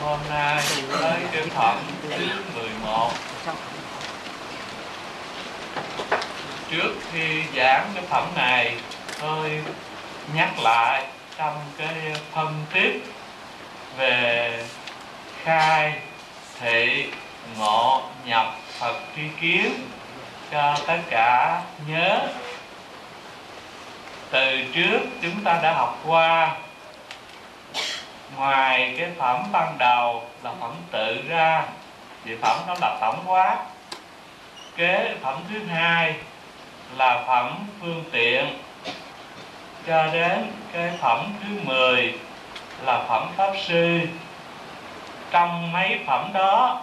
hôm nay tới đêm phẩm thứ 11 trước khi giảng cái phẩm này, tôi nhắc lại trong cái phân tích về khai thị ngộ nhập Phật tri kiến cho tất cả nhớ. Từ trước chúng ta đã học qua ngoài cái phẩm ban đầu là phẩm tự ra, thì phẩm nó là tổng quát kế phẩm thứ hai là phẩm phương tiện. Cho đến cái phẩm thứ 10 là phẩm pháp sư. Trong mấy phẩm đó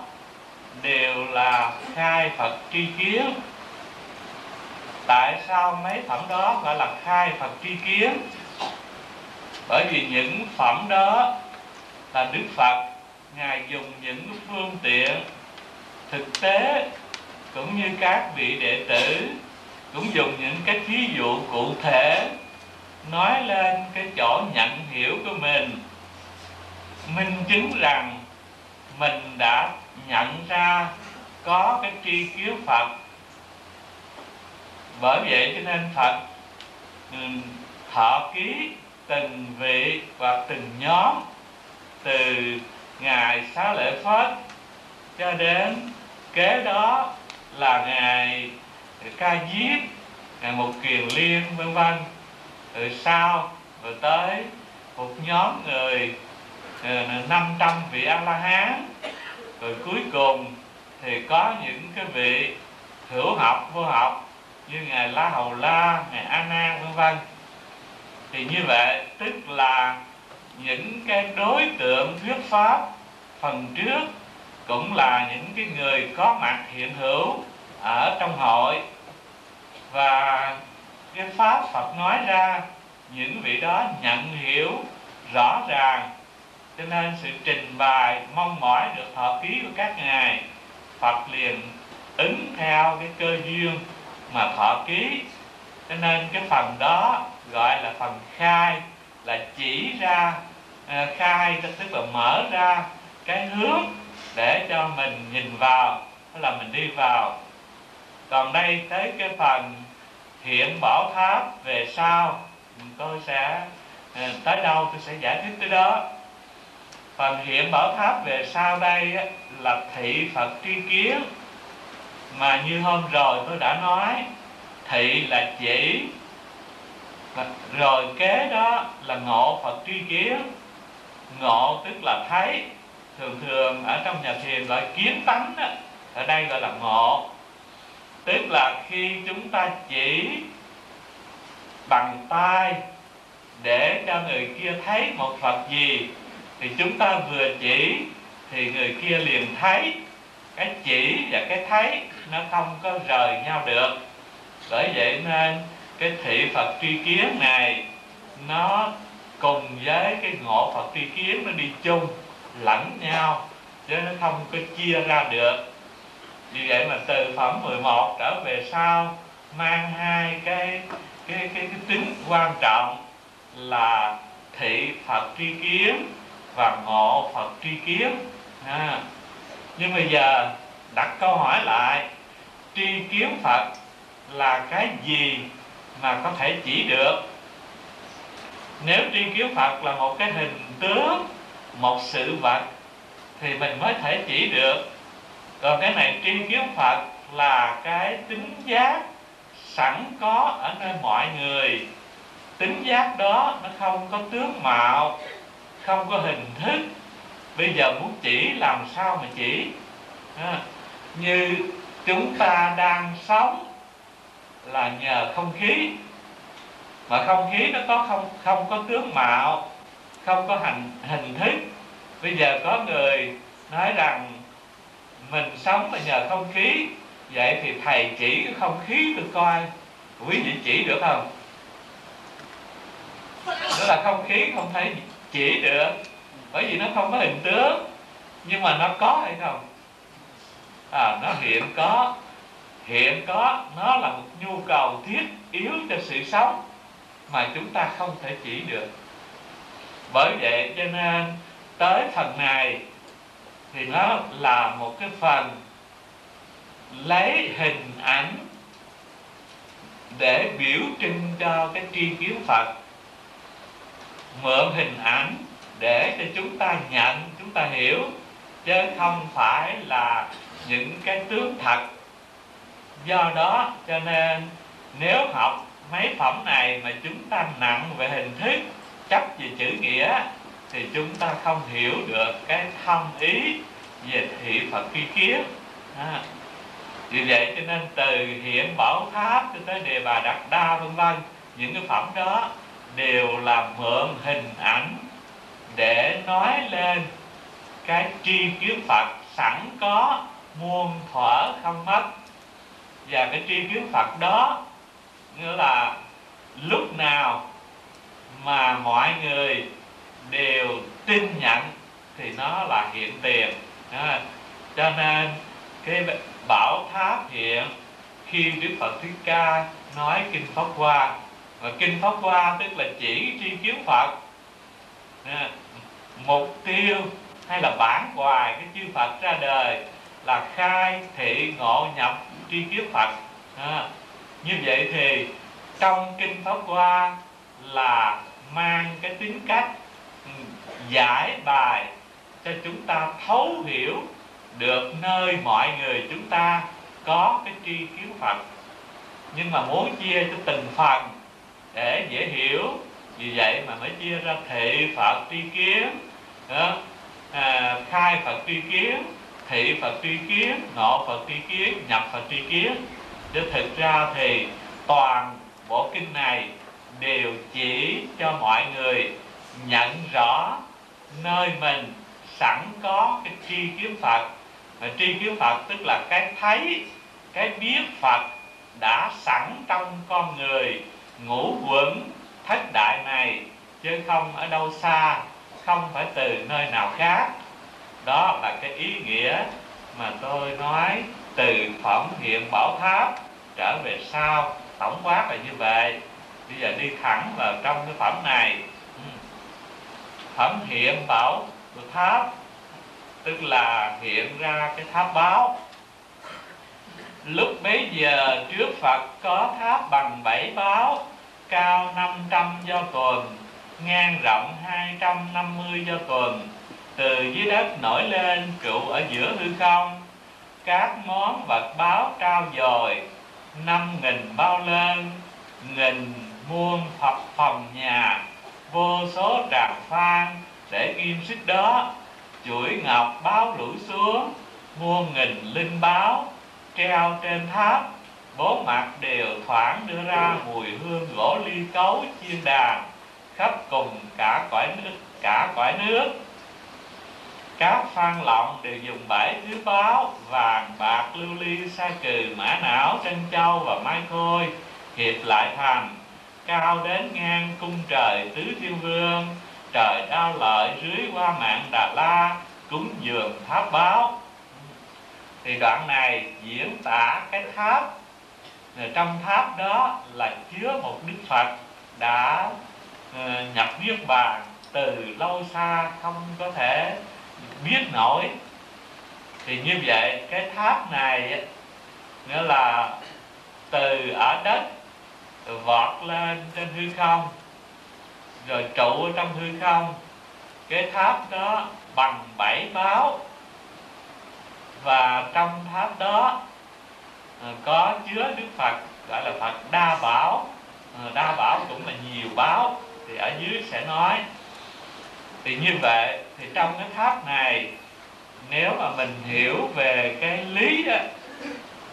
đều là khai Phật tri kiến. Tại sao mấy phẩm đó gọi là khai Phật tri kiến? Bởi vì những phẩm đó là Đức Phật, ngài dùng những phương tiện thực tế, cũng như các vị đệ tử, cũng dùng những cái thí dụ cụ thể, nói lên cái chỗ nhận hiểu của mình. Minh chứng rằng mình đã nhận ra có cái tri kiến Phật. Bởi vậy cho nên Phật ừ, thọ ký từng vị và từng nhóm từ ngày xá lễ phất cho đến kế đó là ngày ca diếp, ngày một kiền liên, vân vân. Rồi sau rồi tới, một nhóm người ờ, 500 vị a la hán rồi cuối cùng thì có những cái vị hữu học, vô học như ngài la hầu la ngài a nan vân vân thì như vậy, tức là những cái đối tượng thuyết pháp phần trước cũng là những cái người có mặt hiện hữu ở trong hội. Và cái pháp Phật nói ra, những vị đó nhận hiểu rõ ràng, cho nên sự trình bày mong mỏi được thọ ký của các ngài, Phật liền ứng theo cái cơ duyên mà thọ ký. Cho nên cái phần đó gọi là phần khai, là chỉ ra ờ, khai, tức là mở ra cái hướng để cho mình nhìn vào hay là mình đi vào. Còn đây tới cái phần hiện bảo tháp về sau tôi sẽ ờ, tới đâu tôi sẽ giải thích tới đó. Phần hiện bảo tháp về sau đây là thị phật tri kiến. Mà như hôm rồi tôi đã nói, thị là chỉ rồi kế đó là ngộ phật tri kiến ngộ tức là thấy. Thường thường ở trong nhà thiền gọi kiến tánh đó, ở đây gọi là ngộ. Tức là khi chúng ta chỉ bằng tay để cho người kia thấy một phật gì thì chúng ta vừa chỉ thì người kia liền thấy. Cái chỉ và cái thấy nó không có rời nhau được. Bởi vậy nên cái thị phật tri kiến này nó cùng với cái ngộ phật tri kiến nó đi chung lẫn nhau chứ nó không có chia ra được vì vậy mà từ phẩm 11 trở về sau mang hai cái cái cái, cái tính quan trọng là thị Phật tri kiến và ngộ Phật tri kiến à. nhưng bây giờ đặt câu hỏi lại tri kiến Phật là cái gì mà có thể chỉ được. Nếu tri kiến Phật là một cái hình tướng một sự vật thì mình mới thể chỉ được. Còn cái này tri kiến Phật là cái tính giác sẵn có ở nơi mọi người. Tính giác đó nó không có tướng mạo không có hình thức. Bây giờ muốn chỉ làm sao mà chỉ? À, như chúng ta đang sống là nhờ không khí. Mà không khí nó có không không có tướng mạo, không có hình hình thức. Bây giờ có người nói rằng mình sống là nhờ không khí, vậy thì thầy chỉ cái không khí được coi. Quý vị chỉ được không? Đó là không khí không thấy chỉ được, bởi vì nó không có hình tướng. Nhưng mà nó có hay không? À nó hiện có hiện có, nó là một nhu cầu thiết yếu cho sự sống mà chúng ta không thể chỉ được. Bởi vậy cho nên tới phần này thì nó là một cái phần lấy hình ảnh để biểu trưng cho cái tri kiến Phật. Mượn hình ảnh để cho chúng ta nhận, chúng ta hiểu, chứ không phải là những cái tướng thật do đó, cho nên nếu học mấy phẩm này mà chúng ta nặng về hình thức, chấp về chữ nghĩa, thì chúng ta không hiểu được cái thâm ý về thị Phật tri kiến à. vì vậy cho nên từ hiện bảo tháp cho tới đề bà đặt đa, vân vân, những cái phẩm đó đều là mượn hình ảnh để nói lên cái tri kiến Phật sẵn có, muôn thuở không mất và cái tri kiến Phật đó nghĩa là lúc nào mà mọi người đều tin nhận thì nó là hiện tiền. À, cho nên cái bảo tháp hiện khi Đức Phật Thích Ca nói kinh Pháp Hoa và kinh Pháp Hoa tức là chỉ tri kiến Phật à, mục tiêu hay là bản hoài cái chư Phật ra đời là khai thị ngộ nhập tri kiến Phật. À, như vậy thì trong kinh Pháp Hoa là mang cái tính cách ừ, giải bài cho chúng ta thấu hiểu được nơi mọi người chúng ta có cái tri kiến Phật. Nhưng mà muốn chia cho từng phần để dễ hiểu vì vậy mà mới chia ra thị Phật tri kiến à, khai Phật tri kiến thị Phật tri kiến ngộ Phật tri kiến, nhập Phật tri kiến. Chứ thực ra thì toàn bộ kinh này đều chỉ cho mọi người nhận rõ nơi mình sẵn có cái tri kiến Phật. Và tri kiến Phật tức là cái thấy, cái biết Phật đã sẵn trong con người ngũ quẩn thất đại này, chứ không ở đâu xa, không phải từ nơi nào khác đó là cái ý nghĩa mà tôi nói từ phẩm hiện bảo tháp trở về sau, tổng quát là như vậy. Bây giờ đi thẳng vào trong cái phẩm này. Ừ. Phẩm hiện bảo tháp, tức là hiện ra cái tháp báo. Lúc bấy giờ trước Phật có tháp bằng bảy báo, cao 500 do tuần ngang rộng 250 do tuần từ dưới đất nổi lên trụ ở giữa hư không, các món vật báo trao dồi, năm nghìn bao lên nghìn muôn phật phòng nhà, vô số tràng phan để kim xích đó. Chuỗi ngọc báo lũ xuống, muôn nghìn linh báo treo trên tháp. Bốn mặt đều thoảng đưa ra mùi hương gỗ ly cấu chiên đàn, khắp cùng cả cõi nước, cả cõi nước các phan lọng đều dùng bảy thứ báo, vàng, bạc, lưu ly, sa cừ, mã não, trân châu và mai khôi. Hiệp lại thành, cao đến ngang cung trời tứ thiên vương. Trời đao lợi dưới qua mạng đà la, cúng dường tháp báo. Thì đoạn này diễn tả cái tháp. Trong tháp đó là chứa một đức phật đã ờ, nhập niết bàn từ lâu xa không có thể biết nổi. Thì như vậy, cái tháp này nghĩa là từ ở đất vọt lên trên hư không, rồi trụ ở trong hư không. Cái tháp đó bằng bảy báo. Và trong tháp đó ờ, có chứa đức phật, gọi là phật đa bảo. Ờ, đa bảo cũng là nhiều báo. Thì ở dưới sẽ nói thì như vậy, thì trong cái tháp này, nếu mà mình hiểu về cái lý đó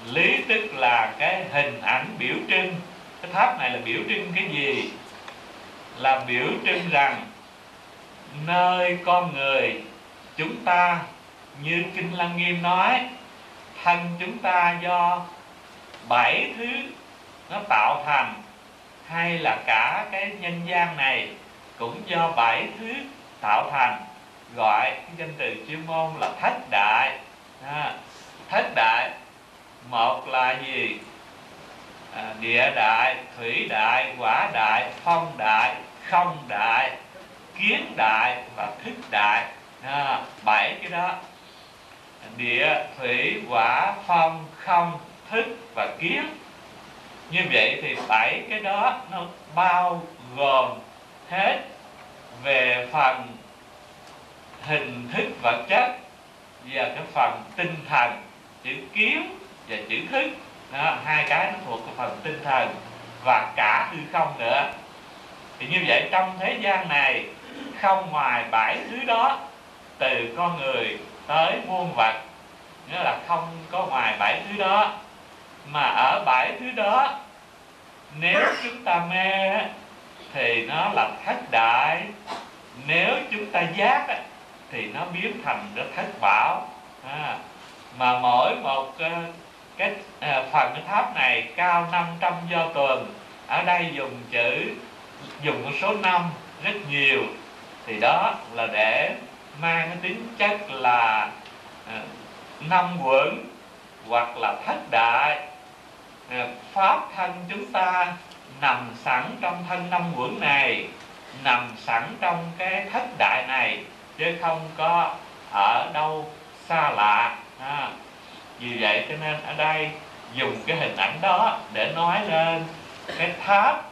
lý tức là cái hình ảnh biểu trưng. Cái tháp này là biểu trưng cái gì? Là biểu trưng rằng nơi con người chúng ta, như kinh lăng nghiêm nói, thân chúng ta do bảy thứ nó tạo thành, hay là cả cái nhân gian này cũng do bảy thứ tạo thành gọi cái danh từ chuyên môn là thất đại. À, thất đại một là gì? À, địa đại thủy đại quả đại phong đại không đại kiến đại và thức đại. À, bảy cái đó. Địa thủy quả phong không thức và kiến. Như vậy thì bảy cái đó nó bao gồm hết về phần hình thức vật chất và cái phần tinh thần chữ kiến và chữ thức. Đó, hai cái nó thuộc cái phần tinh thần và cả hư không nữa. Thì như vậy trong thế gian này không ngoài bảy thứ đó từ con người tới muôn vật nghĩa là không có ngoài bảy thứ đó. Mà ở bảy thứ đó nếu chúng ta mê thì nó là thất đại. Nếu chúng ta giác thì nó biến thành cái thất bảo à, mà mỗi một ờ, cái ờ, phần cái tháp này cao 500 do tuần. Ở đây dùng chữ dùng con số 5 rất nhiều. Thì đó là để mang cái tính chất là ờ, năm quẩn hoặc là thất đại. Pháp thân chúng ta nằm sẵn trong thân năm quẩn này nằm sẵn trong cái thất đại này chứ không có ở đâu xa lạ. À, vì vậy cho nên ở đây dùng cái hình ảnh đó để nói lên cái tháp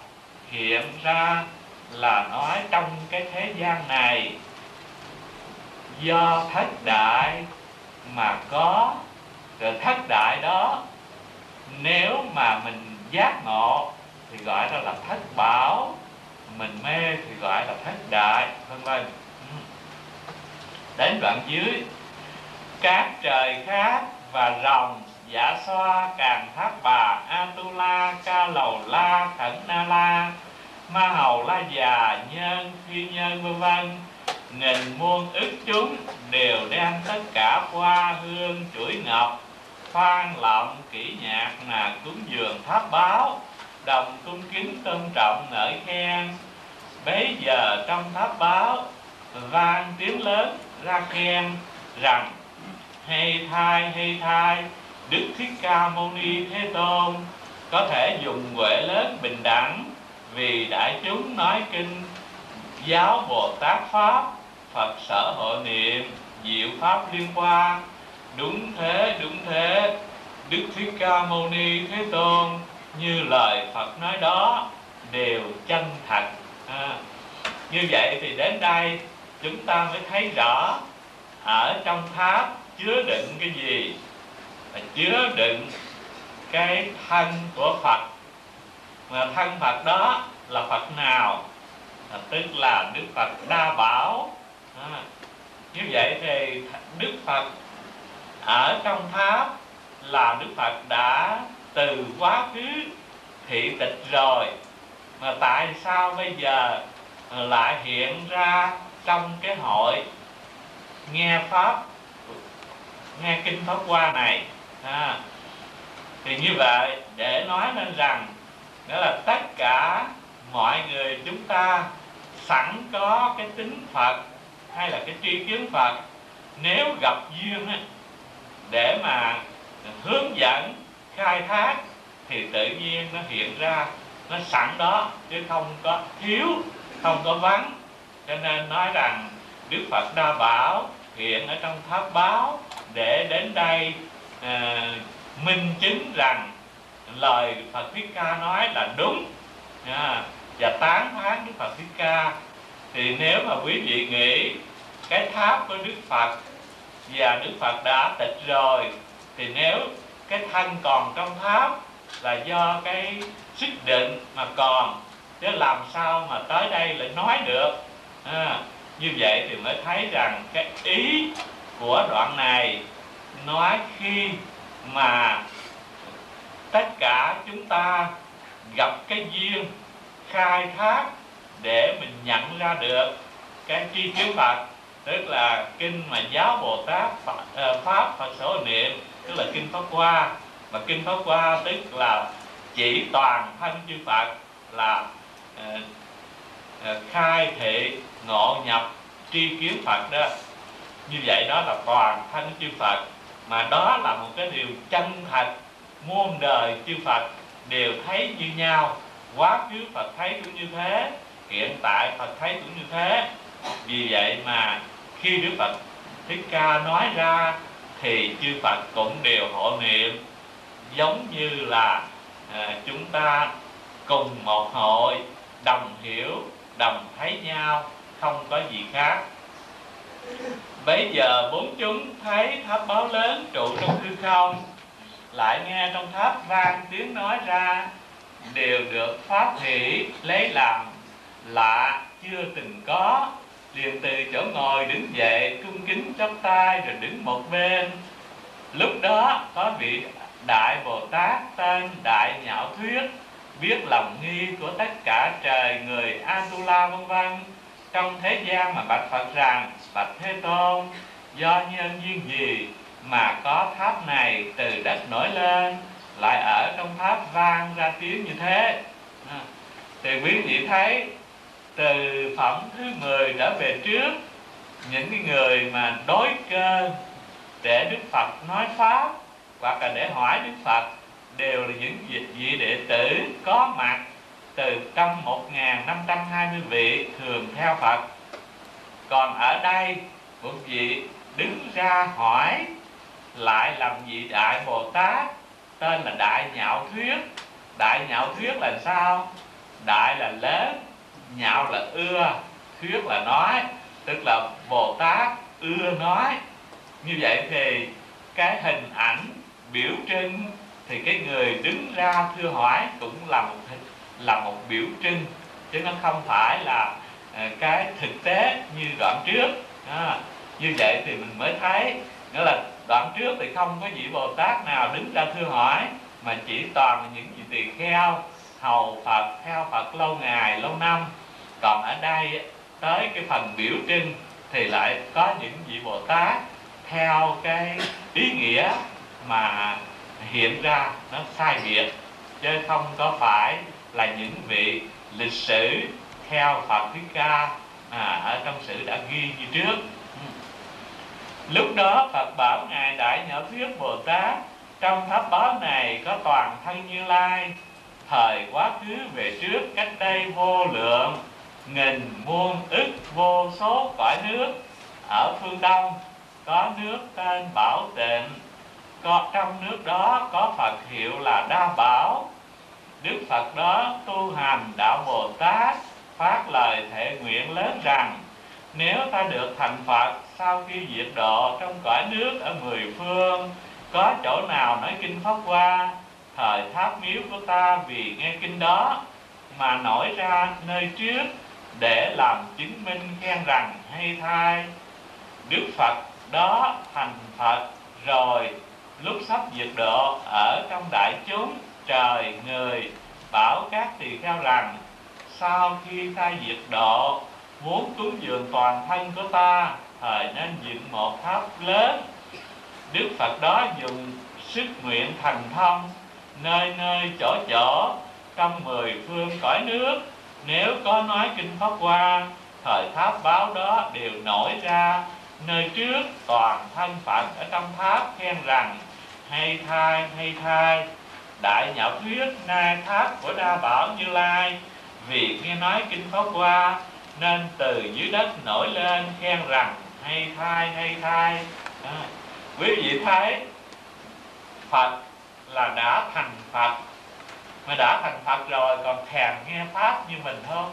hiện ra là nói trong cái thế gian này. Do thất đại mà có rồi thất đại đó nếu mà mình giác ngộ thì gọi đó là thất bảo. Mình mê thì gọi là thất đại, vân vân. Ừ. Đến đoạn dưới, các trời khác và rồng, giả xoa càng tháp bà, atula ca lầu la khẩn na la ma hầu la già nhân, phi nhân, vân vân. Nghìn muôn ức chúng đều đem tất cả hoa hương, chuỗi ngọc, phan lọng kỹ nhạc là cúng dường tháp báo đồng cung kính tôn trọng ngợi khen. Bấy giờ trong tháp báo, vang tiếng lớn ra khen rằng hay thai hay thai, đức thích ca mâu ni thế tôn, có thể dùng huệ lớn bình đẳng vì đại chúng nói kinh, giáo bồ tát pháp, phật sở hộ niệm, diệu pháp liên quan. Đúng thế đúng thế, đức thích ca mâu ni thế tôn như lời phật nói đó đều chân thật. À, như vậy thì đến đây chúng ta mới thấy rõ ở trong tháp chứa đựng cái gì là chứa đựng cái thân của Phật. Mà thân Phật đó là Phật nào? À, tức là Đức Phật đa bảo. À, như vậy thì Đức Phật ở trong tháp là Đức Phật đã từ quá khứ thị tịch rồi mà tại sao bây giờ à, lại hiện ra trong cái hội? Nghe pháp nghe kinh pháp hoa này à, thì như vậy để nói nên rằng đó là tất cả mọi người chúng ta sẵn có cái tính phật hay là cái tri kiến phật nếu gặp duyên để mà hướng dẫn khai thác thì tự nhiên nó hiện ra nó sẵn đó chứ không có thiếu không có vắng. Cho nên nói rằng đức phật đa bảo hiện ở trong tháp báo để đến đây à, minh chứng rằng lời phật thích ca nói là đúng. À, và tán thán đức phật thích ca. Thì nếu mà quý vị nghĩ cái tháp của đức phật và đức phật đã tịch rồi thì nếu cái thân còn trong tháp là do cái sức định mà còn. Chứ làm sao mà tới đây lại nói được? À, như vậy thì mới thấy rằng cái ý của đoạn này nói khi mà tất cả chúng ta gặp cái duyên khai thác để mình nhận ra được cái chi kiến Phật tức là kinh mà giáo Bồ Tát Phật, ờ, pháp Phật số niệm tức là kinh Pháp Hoa. Mà kinh Pháp Hoa tức là chỉ toàn thân chư Phật là ờ, ờ, khai thị ngộ nhập tri kiến Phật đó. Như vậy đó là toàn thân chư Phật. Mà đó là một cái điều chân thật muôn đời chư Phật đều thấy như nhau. Quá khứ Phật thấy cũng như thế hiện tại Phật thấy cũng như thế. Vì vậy mà khi Đức Phật Thích Ca nói ra thì chư Phật cũng đều hộ niệm giống như là à, chúng ta cùng một hội đồng hiểu đồng thấy nhau không có gì khác. Bây giờ bốn chúng thấy tháp báo lớn trụ trong hư không Lại nghe trong tháp vang tiếng nói ra Đều được pháp hỷ lấy làm lạ chưa từng có liền từ chỗ ngồi đứng dậy cung kính chắp tay rồi đứng một bên. Lúc đó có vị đại bồ tát tên đại nhạo thuyết biết lòng nghi của tất cả trời người atula vân vân. Trong thế gian mà bạch phật rằng bạch thế tôn do nhân duyên gì mà có tháp này từ đất nổi lên lại ở trong tháp vang ra tiếng như thế? À, thì quý vị thấy từ phẩm thứ 10 đã về trước, những cái người mà đối cơ để Đức Phật nói pháp hoặc là để hỏi Đức Phật đều là những vị đệ tử có mặt từ trong 1520 vị thường theo Phật còn ở đây, một vị đứng ra hỏi lại làm vị đại Bồ Tát, tên là Đại Nhạo Thuyết Đại Nhạo Thuyết là sao? Đại là lớn nhạo là ưa thuyết là nói tức là bồ tát ưa nói. Như vậy thì cái hình ảnh biểu trưng thì cái người đứng ra thưa hỏi cũng là một là một biểu trưng chứ nó không phải là ờ, cái thực tế như đoạn trước. À, như vậy thì mình mới thấy nghĩa là đoạn trước thì không có vị bồ tát nào đứng ra thưa hỏi mà chỉ toàn là những vị tỳ kheo hầu phật theo phật lâu ngày lâu năm còn ở đây tới cái phần biểu trưng thì lại có những vị bồ tát theo cái ý nghĩa mà hiện ra nó sai biệt chứ không có phải là những vị lịch sử theo Phật Thích Ca à, ở trong sử đã ghi như trước. Lúc đó Phật bảo ngài đại nhỏ thuyết Bồ Tát trong tháp báo này có toàn thân Như Lai thời quá khứ về trước cách đây vô lượng nghìn muôn ức vô số cõi nước. Ở phương đông có nước tên bảo tịnh. Có trong nước đó có phật hiệu là đa bảo. Đức phật đó tu hành đạo bồ tát phát lời thệ nguyện lớn rằng nếu ta được thành phật sau khi diệt độ trong cõi nước ở mười phương có chỗ nào nói kinh pháp Qua, thời tháp miếu của ta vì nghe kinh đó mà nổi ra nơi trước để làm chứng minh khen rằng hay thai Đức Phật đó thành Phật rồi, lúc sắp diệt độ ở trong đại chúng, trời, người, bảo các tỳ kheo rằng, sau khi ta diệt độ, muốn cúng dường toàn thân của ta, thời nên dựng một tháp lớn. Đức Phật đó dùng sức nguyện thành thông, nơi nơi chỗ chỗ, trong mười phương cõi nước nếu có nói kinh pháp hoa thời tháp báo đó đều nổi ra. Nơi trước toàn thân phận ở trong tháp khen rằng hay thai hay thai đại nhạo thuyết nai tháp của đa bảo như lai. Vì nghe nói kinh pháp hoa nên từ dưới đất nổi lên khen rằng hay thai hay thai. À, quý vị thấy phật là đã thành phật mà đã thành Phật rồi còn thèm nghe Pháp như mình không?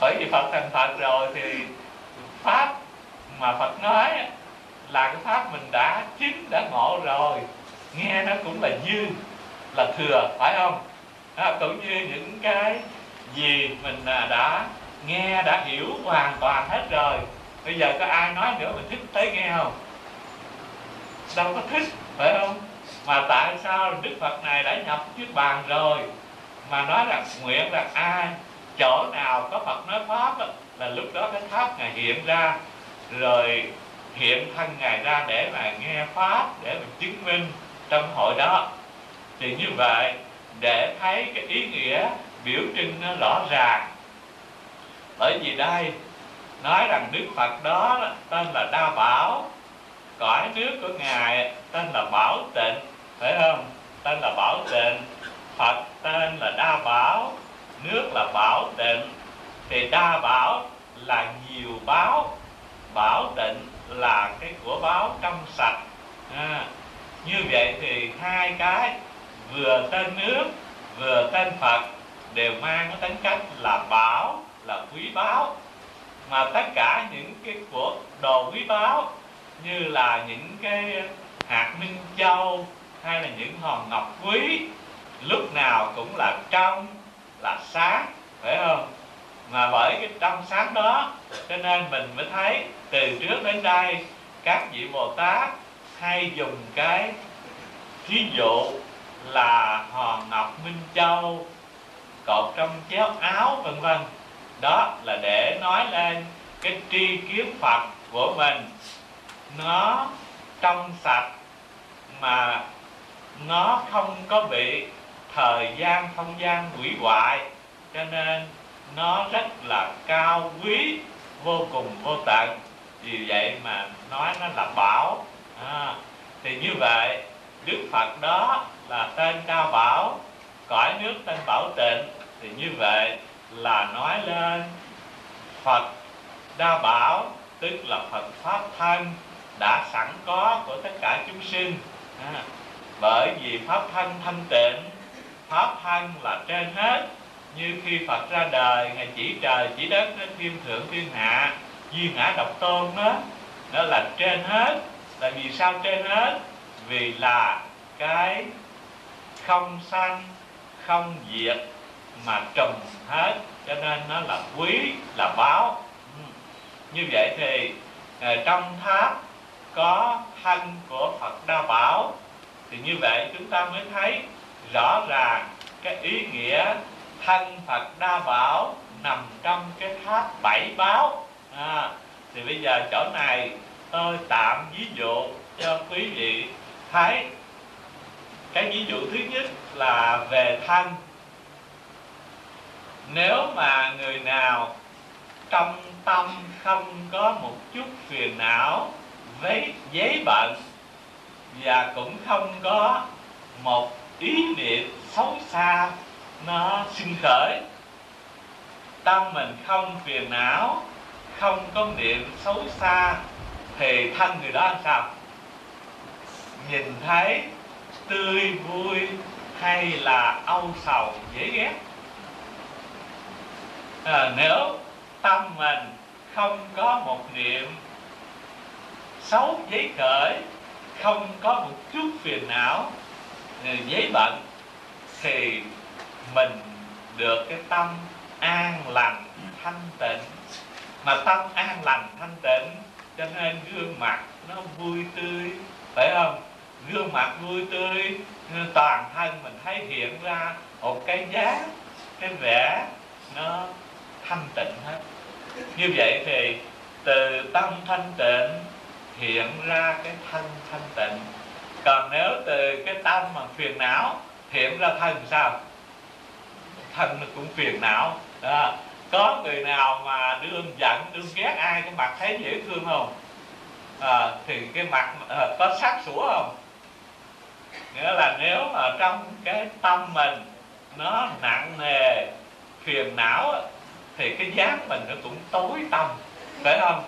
Bởi vì Phật thành Phật rồi thì Pháp mà Phật nói là cái Pháp mình đã chính đã ngộ rồi. Nghe nó cũng là dư là thừa phải không? À, cũng như những cái gì mình à, đã nghe đã hiểu hoàn toàn hết rồi. Bây giờ có ai nói nữa mình thích tới nghe không? Đâu có thích phải không? Mà tại sao đức phật này đã nhập chiếc bàn rồi mà nói rằng nguyện rằng ai chỗ nào có phật nói pháp đó, là lúc đó cái tháp ngài hiện ra rồi hiện thân ngài ra để mà nghe pháp để mà chứng minh trong hội đó. Thì như vậy để thấy cái ý nghĩa biểu trưng nó rõ ràng. Bởi vì đây nói rằng đức phật đó tên là đa bảo cõi nước của ngài tên là bảo tịnh phải không? Tên là bảo tịnh. Phật tên là đa bảo nước là bảo tịnh. Thì đa bảo là nhiều báo bảo tịnh là cái của báo trong sạch. À, như vậy thì hai cái vừa tên nước vừa tên phật đều mang cái tính cách là bảo là quý báu. Mà tất cả những cái của đồ quý báu như là những cái hạt minh châu hay là những hòn ngọc quý, lúc nào cũng là trong, là sáng, phải không? Mà bởi cái trong sáng đó, cho nên mình mới thấy từ trước đến đây các vị bồ tát hay dùng cái thí dụ là hòn ngọc minh châu, cột trong chéo áo, vân vân. Đó là để nói lên cái tri kiến phật của mình. Nó trong sạch mà nó không có bị thời gian không gian hủy hoại cho nên nó rất là cao quý vô cùng vô tận. Vì vậy mà nói nó là bảo. À, thì như vậy đức phật đó là tên cao bảo cõi nước tên bảo tịnh. Thì như vậy là nói lên phật đa bảo tức là phật pháp thân đã sẵn có của tất cả chúng sinh. À, bởi vì pháp thân thanh tịnh, pháp thân là trên hết. Như khi Phật ra đời, Ngài chỉ trời, chỉ đất, đến thiên thượng thiên hạ. Duy ngã độc tôn đó nó là trên hết. Tại vì sao trên hết? Vì là cái không sanh, không diệt mà trùm hết. Cho nên nó là quý, là báo. Ừ. Như vậy thì ờ, trong tháp có thân của Phật Đa Bảo thì như vậy chúng ta mới thấy rõ ràng cái ý nghĩa thân Phật Đa Bảo nằm trong cái tháp bảy báo. À, thì bây giờ chỗ này tôi tạm ví dụ cho quý vị thấy. Cái ví dụ thứ nhất là về thân. Nếu mà người nào trong tâm không có một chút phiền não với giấy bệnh và cũng không có một ý niệm xấu xa nó sinh khởi. Tâm mình không phiền não không có niệm xấu xa thì thân người đó làm sao? Nhìn thấy tươi vui hay là âu sầu dễ ghét? À, nếu tâm mình không có một niệm xấu giấy khởi không có một chút phiền não giấy bận thì mình được cái tâm an lành, thanh tịnh. Mà tâm an lành, thanh tịnh, cho nên gương mặt nó vui tươi, phải không? Gương mặt vui tươi toàn thân mình thấy hiện ra một cái giá cái vẻ nó thanh tịnh hết. Như vậy thì từ tâm thanh tịnh hiện ra cái thân thanh tịnh. Còn nếu từ cái tâm mà phiền não hiện ra thân sao? Thân cũng phiền não. Đó. có người nào mà đương giận đương ghét ai cái mặt thấy dễ thương không? À, thì cái mặt à, có sắc sủa không? Nghĩa là nếu mà trong cái tâm mình nó nặng nề phiền não thì cái dáng mình nó cũng tối tâm, phải không?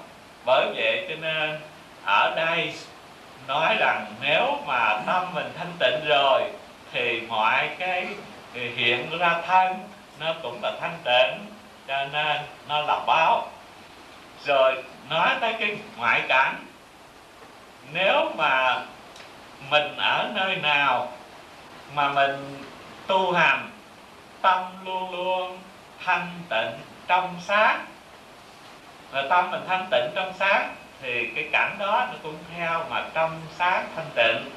Bởi vậy cho nên ở đây nói rằng nếu mà tâm mình thanh tịnh rồi, thì mọi cái hiện ra thân, nó cũng là thanh tịnh, cho nên nó là báo. Rồi nói tới cái ngoại cảnh, nếu mà mình ở nơi nào mà mình tu hành, tâm luôn luôn thanh tịnh trong sáng và tâm mình thanh tịnh trong sáng thì cái cảnh đó nó cũng theo mà trong sáng thanh tịnh.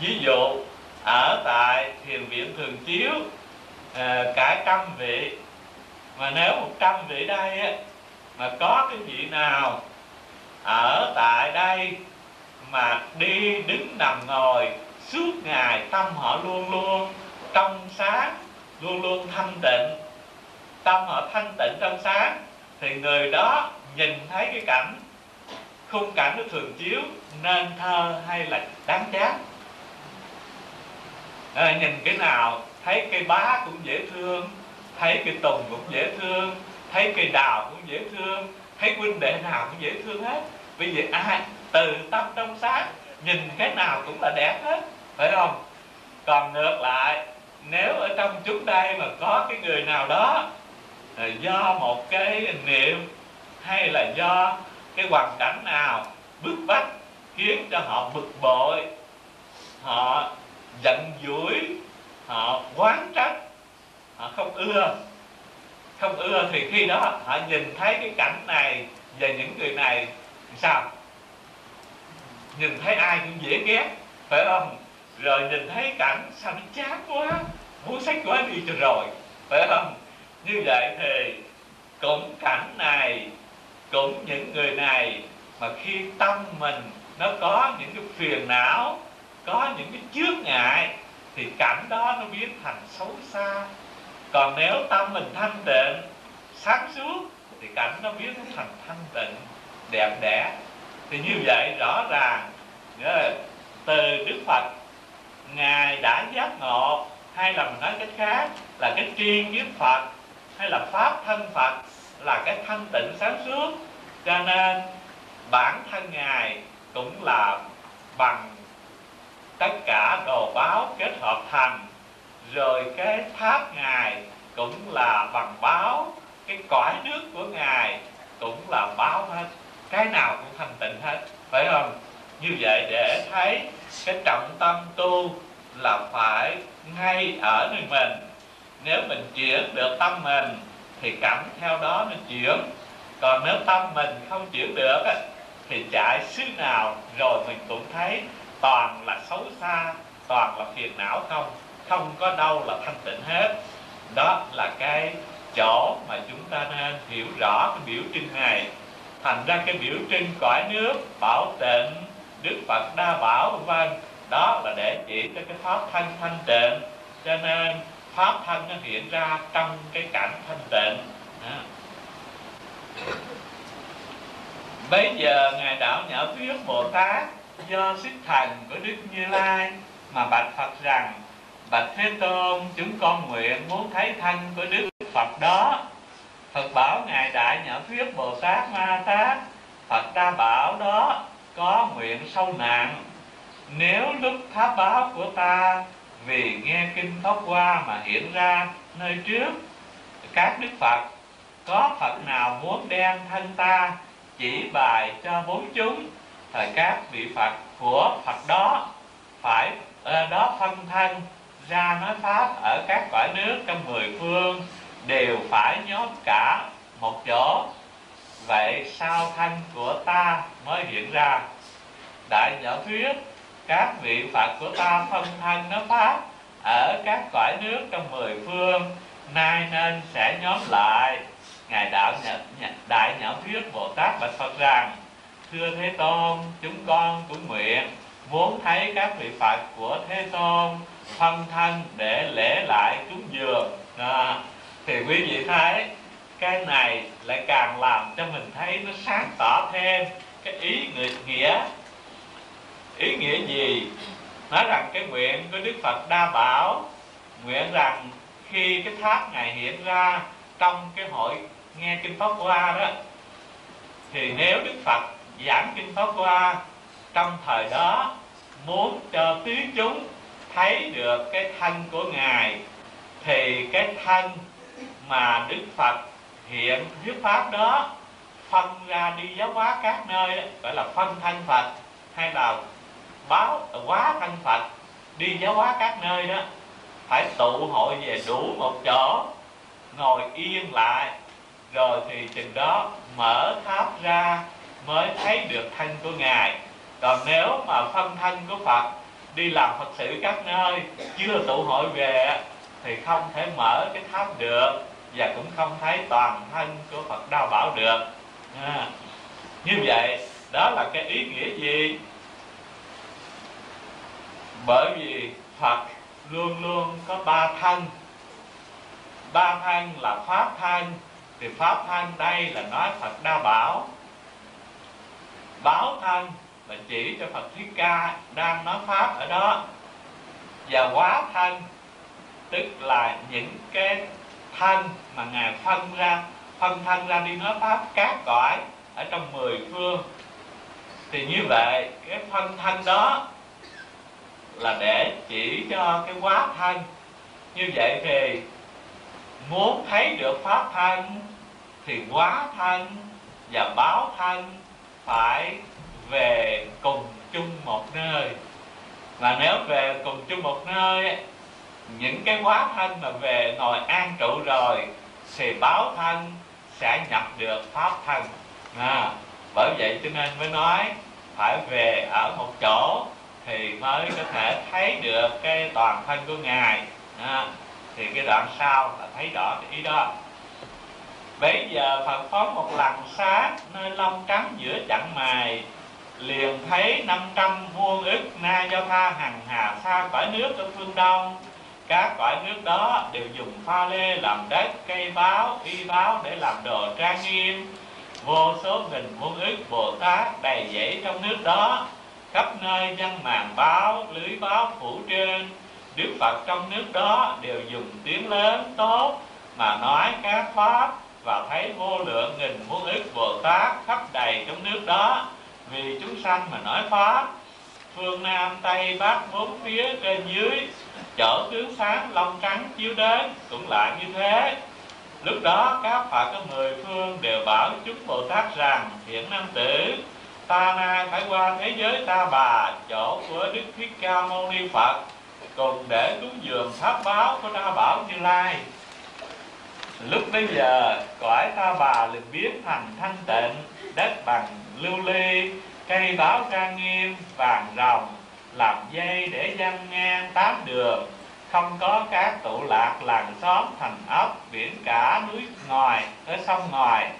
Ví dụ ở tại thiền viện thường chiếu à, cả trăm vị mà nếu một trăm vị đây á, mà có cái vị nào ở tại đây mà đi đứng nằm ngồi suốt ngày tâm họ luôn luôn trong sáng luôn luôn thanh tịnh tâm họ thanh tịnh trong sáng thì người đó nhìn thấy cái cảnh khung cảnh nó thường chiếu nên thơ hay là đáng chán à, ờ, nhìn cái nào thấy cây bá cũng dễ thương thấy cây tùng cũng dễ thương thấy cây đào cũng dễ thương thấy huynh đệ nào cũng dễ thương hết. Bây giờ ai từ tâm trong sáng nhìn cái nào cũng là đẹp hết phải không? Còn ngược lại nếu ở trong chúng đây mà có cái người nào đó do một cái niệm hay là do cái hoàn cảnh nào bức bách khiến cho họ bực bội, họ giận dỗi, họ quán trách, họ không ưa. Không ưa thì khi đó họ nhìn thấy cái cảnh này về những người này sao? Nhìn thấy ai cũng dễ ghét, phải không? Rồi nhìn thấy cảnh sao nó chán quá, muốn sách quá đi cho rồi, phải không? Như vậy thì cũng cảnh này cũng những người này mà khi tâm mình nó có những cái phiền não, có những cái chướng ngại, thì cảnh đó nó biến thành xấu xa. Còn nếu tâm mình thanh tịnh, sáng suốt, thì cảnh nó biến thành thanh tịnh, đẹp đẽ. Thì như vậy rõ ràng từ đức phật, ngài đã giác ngộ, hay là mình nói cách khác là cái tri kiến phật, hay là pháp thân phật là cái thanh tịnh sáng suốt. Cho nên, bản thân ngài cũng là bằng tất cả đồ báo kết hợp thành. Rồi cái tháp ngài cũng là bằng báo, cái cõi nước của ngài cũng là báo hết. Cái nào cũng thanh tịnh hết, phải không? Như vậy để thấy cái trọng tâm tu là phải ngay ở nơi mình. Nếu mình chuyển được tâm mình thì cảm theo đó mình chuyển. Còn nếu tâm mình không chuyển được thì chạy xứ nào rồi mình cũng thấy toàn là xấu xa, toàn là phiền não không không có đâu là thanh tịnh hết. Đó là cái chỗ mà chúng ta nên hiểu rõ cái biểu trưng này. Thành ra cái biểu trưng cõi nước, bảo tịnh, đức phật đa bảo, vân vân, đó là để chỉ cho cái pháp thanh thanh tịnh. Cho nên pháp thân nó hiện ra trong cái cảnh thanh tịnh. À. bây giờ ngài đạo nhã thuyết bồ tát do sức thần của đức như lai mà bạch phật rằng, bạch thế tôn, chúng con nguyện muốn thấy thân của đức phật đó. Phật bảo ngài đại nhã thuyết bồ tát ma tát, phật đa bảo đó có nguyện sâu nặng. Nếu lúc tháp báo của ta vì nghe kinh pháp qua mà hiện ra nơi trước, các đức phật, có phật nào muốn đem thân ta chỉ bài cho bốn chúng, thời các vị phật của phật đó phải ờ, đó phân thân ra nói pháp ở các cõi nước trong mười phương, đều phải nhóm cả một chỗ. Vậy sao thân của ta mới hiện ra? Đại nhỏ thuyết các vị phật của ta phân thân nó pháp ở các cõi nước trong mười phương. Nay nên sẽ nhóm lại. Ngài đạo nhận, đại nhẫn thuyết bồ tát bạch phật rằng thưa thế tôn chúng con cũng nguyện muốn thấy các vị phật của thế tôn phân thân để lễ lại cúng dường. À, thì quý vị thấy cái này lại càng làm cho mình thấy nó sáng tỏ thêm cái ý người nghĩa ý nghĩa gì? Nói rằng cái nguyện của đức phật đa bảo nguyện rằng khi cái tháp ngài hiện ra trong cái hội nghe kinh pháp Qua đó thì nếu đức phật giảng kinh pháp Qua trong thời đó muốn cho tứ chúng thấy được cái thân của ngài thì cái thân mà đức phật hiện thuyết pháp đó phân ra đi giáo hóa các nơi đó, gọi là phân thân phật hay là báo quá thân phật đi giáo hóa các nơi đó phải tụ hội về đủ một chỗ ngồi yên lại. Rồi thì chừng đó mở tháp ra mới thấy được thân của ngài. Còn nếu mà phân thân của phật đi làm phật sự các nơi chưa tụ hội về thì không thể mở cái tháp được và cũng không thấy toàn thân của phật đau bảo được. À, như vậy đó là cái ý nghĩa gì? Bởi vì phật luôn luôn có ba thân. Ba thân là pháp thân. Thì pháp thân đây là nói phật đa bảo. Báo thân là chỉ cho phật Thích ca đang nói pháp ở đó. Và quá thân, tức là những cái thân mà ngài phân ra, phân thân ra đi nói pháp các cõi ở trong mười phương. Thì như vậy, cái phân thân đó là để chỉ cho cái quá thân. Như vậy thì muốn thấy được pháp thân thì quá thân và báo thân phải về cùng chung một nơi. Mà nếu về cùng chung một nơi những cái quá thân mà về ngồi an trụ rồi thì báo thân sẽ nhập được pháp thân. À, bởi vậy cho nên mới nói phải về ở một chỗ thì mới có thể thấy được cái toàn thân của ngài. À, thì cái đoạn sau là thấy rõ cái ý đó. Bây giờ phật phóng một lần sáng nơi lông trắng giữa chặng mài liền thấy năm trăm vuông ức na do tha hằng hà xa cõi nước ở phương đông. Các cõi nước đó đều dùng pha lê làm đất cây báo y báo để làm đồ trang nghiêm. Vô số nghìn muôn ức bồ tát đầy dẫy trong nước đó khắp nơi dân màn báo, lưới báo phủ trên. Đức phật trong nước đó đều dùng tiếng lớn tốt mà nói các pháp và thấy vô lượng nghìn muôn ức bồ tát khắp đầy trong nước đó. Vì chúng sanh mà nói pháp, phương nam, tây, bắc, bốn phía, trên dưới, chỗ tướng sáng, long trắng chiếu đến cũng lại như thế. Lúc đó các phật có mười phương đều bảo chúng bồ tát rằng, hiện nam tử ta nay phải qua thế giới ta bà, chỗ của đức thích ca mâu ni phật, cùng để cúng dường pháp báo của ta bảo như lai. Lúc bây giờ, cõi ta bà liền biến thành thanh tịnh, đất bằng lưu ly, cây báo trang nghiêm, vàng rồng, làm dây để dân ngang tám đường. Không có các tụ lạc làng xóm thành ấp biển cả núi ngoài, ở sông ngoài,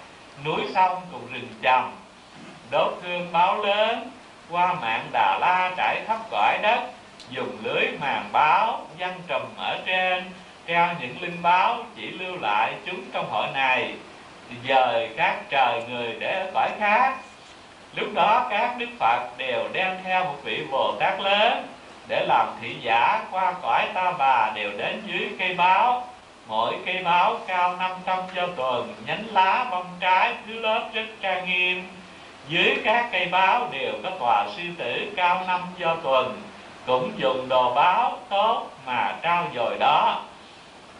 núi sông cùng rừng trầm đốt hương báo lớn, qua mạng đà la trải khắp cõi đất, dùng lưới màn báo, văn trùm ở trên treo những linh báo chỉ lưu lại chúng trong hội này. Dời các trời người để ở cõi khác. Lúc đó các đức phật đều đem theo một vị bồ tát lớn để làm thị giả qua cõi ta bà đều đến dưới cây báo. Mỗi cây báo cao 500 cho tuần nhánh lá bông trái thứ lớp rất trang nghiêm dưới các cây báo đều có tòa sư tử cao năm do tuần, cũng dùng đồ báo tốt mà trao dồi đó.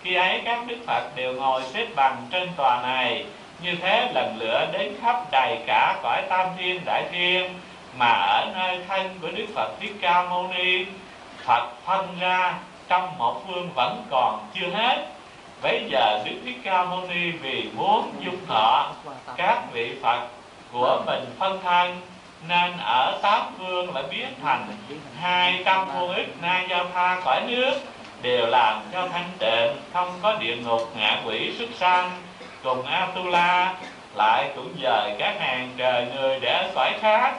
Khi ấy các đức phật đều ngồi xếp bằng trên tòa này, như thế lần lửa đến khắp đầy cả cõi tam thiên đại thiên, mà ở nơi thân của đức phật thích ca mâu ni, phật phân ra trong một phương vẫn còn chưa hết. Bây giờ đức thích ca mâu ni vì muốn dung thọ các vị phật của mình phân thân, nên ở tám phương lại biến thành hai trăm vô ức na giao tha cõi nước, đều làm cho thanh tịnh, không có địa ngục, ngạ quỷ xuất sanh. Cùng atula lại cũng dời các hàng trời người để ở cõi khác.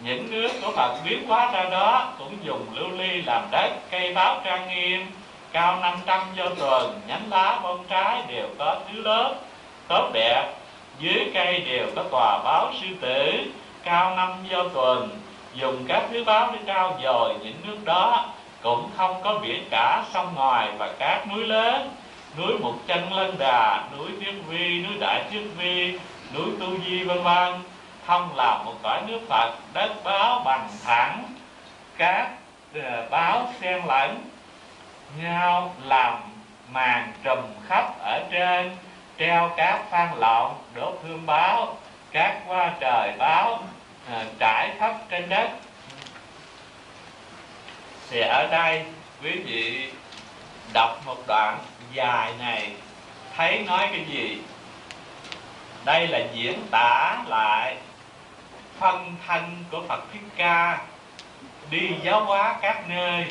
Những nước của Phật biến hóa ra đó cũng dùng lưu ly làm đất, cây báo trang nghiêm, cao 500 do tuần, nhánh lá bông trái đều có thứ lớp, tốt đẹp dưới cây đều có tòa báo sư tử, cao năm do tuần. Dùng các thứ báo để trao dồi những nước đó. Cũng không có biển cả sông ngoài và các núi lớn. Núi một chân lân đà, núi tiên vi, núi đại tiên vi, núi tu di, vân vân. Không là một cõi nước phật, đất báo bằng thẳng. Các ờ, báo xen lẫn nhau làm màn trùm khắp ở trên treo các phan lọn đốt hương báo các hoa trời báo à, trải khắp trên đất. Thì ở đây quý vị đọc một đoạn dài này thấy nói cái gì? Đây là diễn tả lại phân thân của Phật Thích Ca đi giáo hóa các nơi.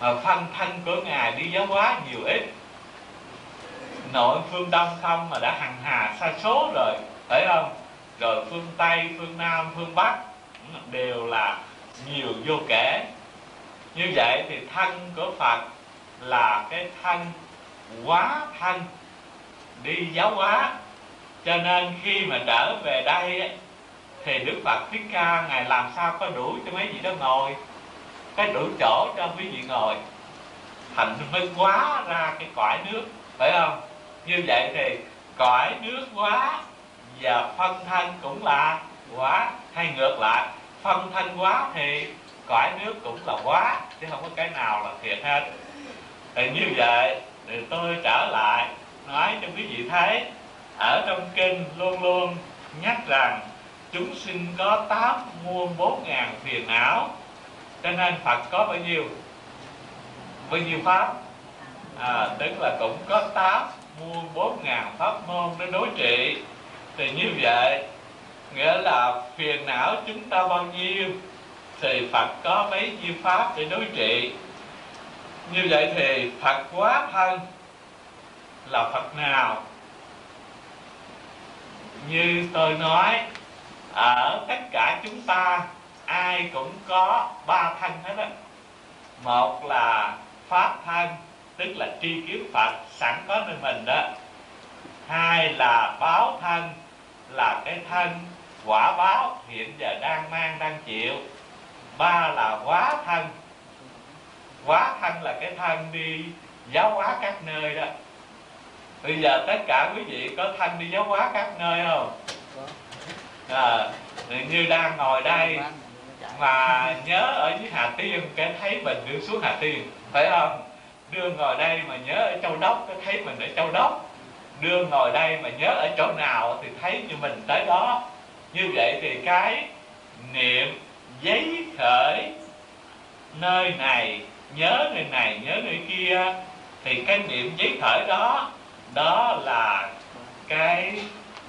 Mà phân thân của ngài đi giáo hóa nhiều ít nội phương đông không mà đã hằng hà sa số rồi, phải không? Rồi phương tây, phương nam, phương bắc đều là nhiều vô kể. Như vậy thì thân của phật là cái thân quá thân, đi giáo hóa. Cho nên khi mà trở về đây thì đức phật thích ca ngài làm sao có đủ cho mấy vị đó ngồi? Cái đủ chỗ cho quý vị ngồi. Thành mới quá ra cái cõi nước, phải không? Như vậy thì cõi nước quá và phân thân cũng là quá. Hay ngược lại phân thân quá thì cõi nước cũng là quá chứ không có cái nào là thiệt hết. Thì như vậy thì tôi trở lại nói cho quý vị thấy ở trong kinh luôn luôn nhắc rằng chúng sinh có tám muôn bốn ngàn phiền não. Cho nên phật có bao nhiêu? Bao nhiêu pháp? À, tức là cũng có tám muôn bốn ngàn pháp môn để đối trị. Thì như vậy, nghĩa là phiền não chúng ta bao nhiêu, thì phật có mấy nhiêu pháp để đối trị. Như vậy thì phật quá thân là phật nào? Như tôi nói, ở tất cả chúng ta, ai cũng có ba thân hết á. Một là pháp thân tức là tri kiến phật sẵn có nơi mình đó. Hai là báo thân là cái thân quả báo hiện giờ đang mang đang chịu. Ba là quá thân. Quá thân là cái thân đi giáo hóa các nơi đó. Bây giờ tất cả quý vị có thân đi giáo hóa các nơi không? À, như đang ngồi đây mà nhớ ở dưới Hà Tiên cái thấy mình đưa xuống Hà Tiên phải không? Đưa ngồi đây mà nhớ ở Châu Đốc, có thấy mình ở Châu Đốc. Đưa ngồi đây mà nhớ ở chỗ nào thì thấy như mình tới đó. Như vậy thì cái niệm giấy khởi nơi này, nhớ nơi này, nhớ nơi kia, thì cái niệm giấy khởi đó đó là cái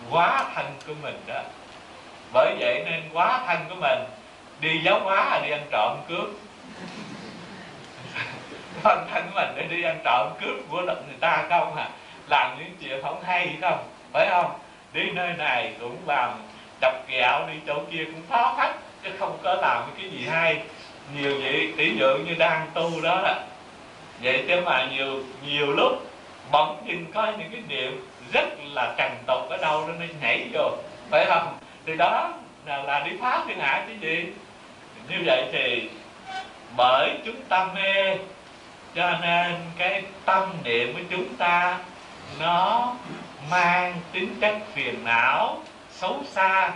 quá thân của mình đó. Bởi vậy nên quá thân của mình, đi giáo hóa là đi ăn trộm cướp. con thân mình để đi ăn trộm cướp của người ta không à làm những chuyện không hay không? Phải không? Đi nơi này cũng làm chọc kẹo đi chỗ kia cũng phá phách chứ không có làm cái gì hay. Nhiều vậy tỷ dụ như đang tu đó, đó. Vậy chứ mà nhiều nhiều lúc bỗng nhìn coi những cái niệm rất là trần tục ở đâu đó nó nhảy vô. Phải không? Thì đó là, là đi phá thiên hạ chứ gì? Như vậy thì bởi chúng ta mê cho nên cái tâm niệm của chúng ta nó mang tính chất phiền não xấu xa.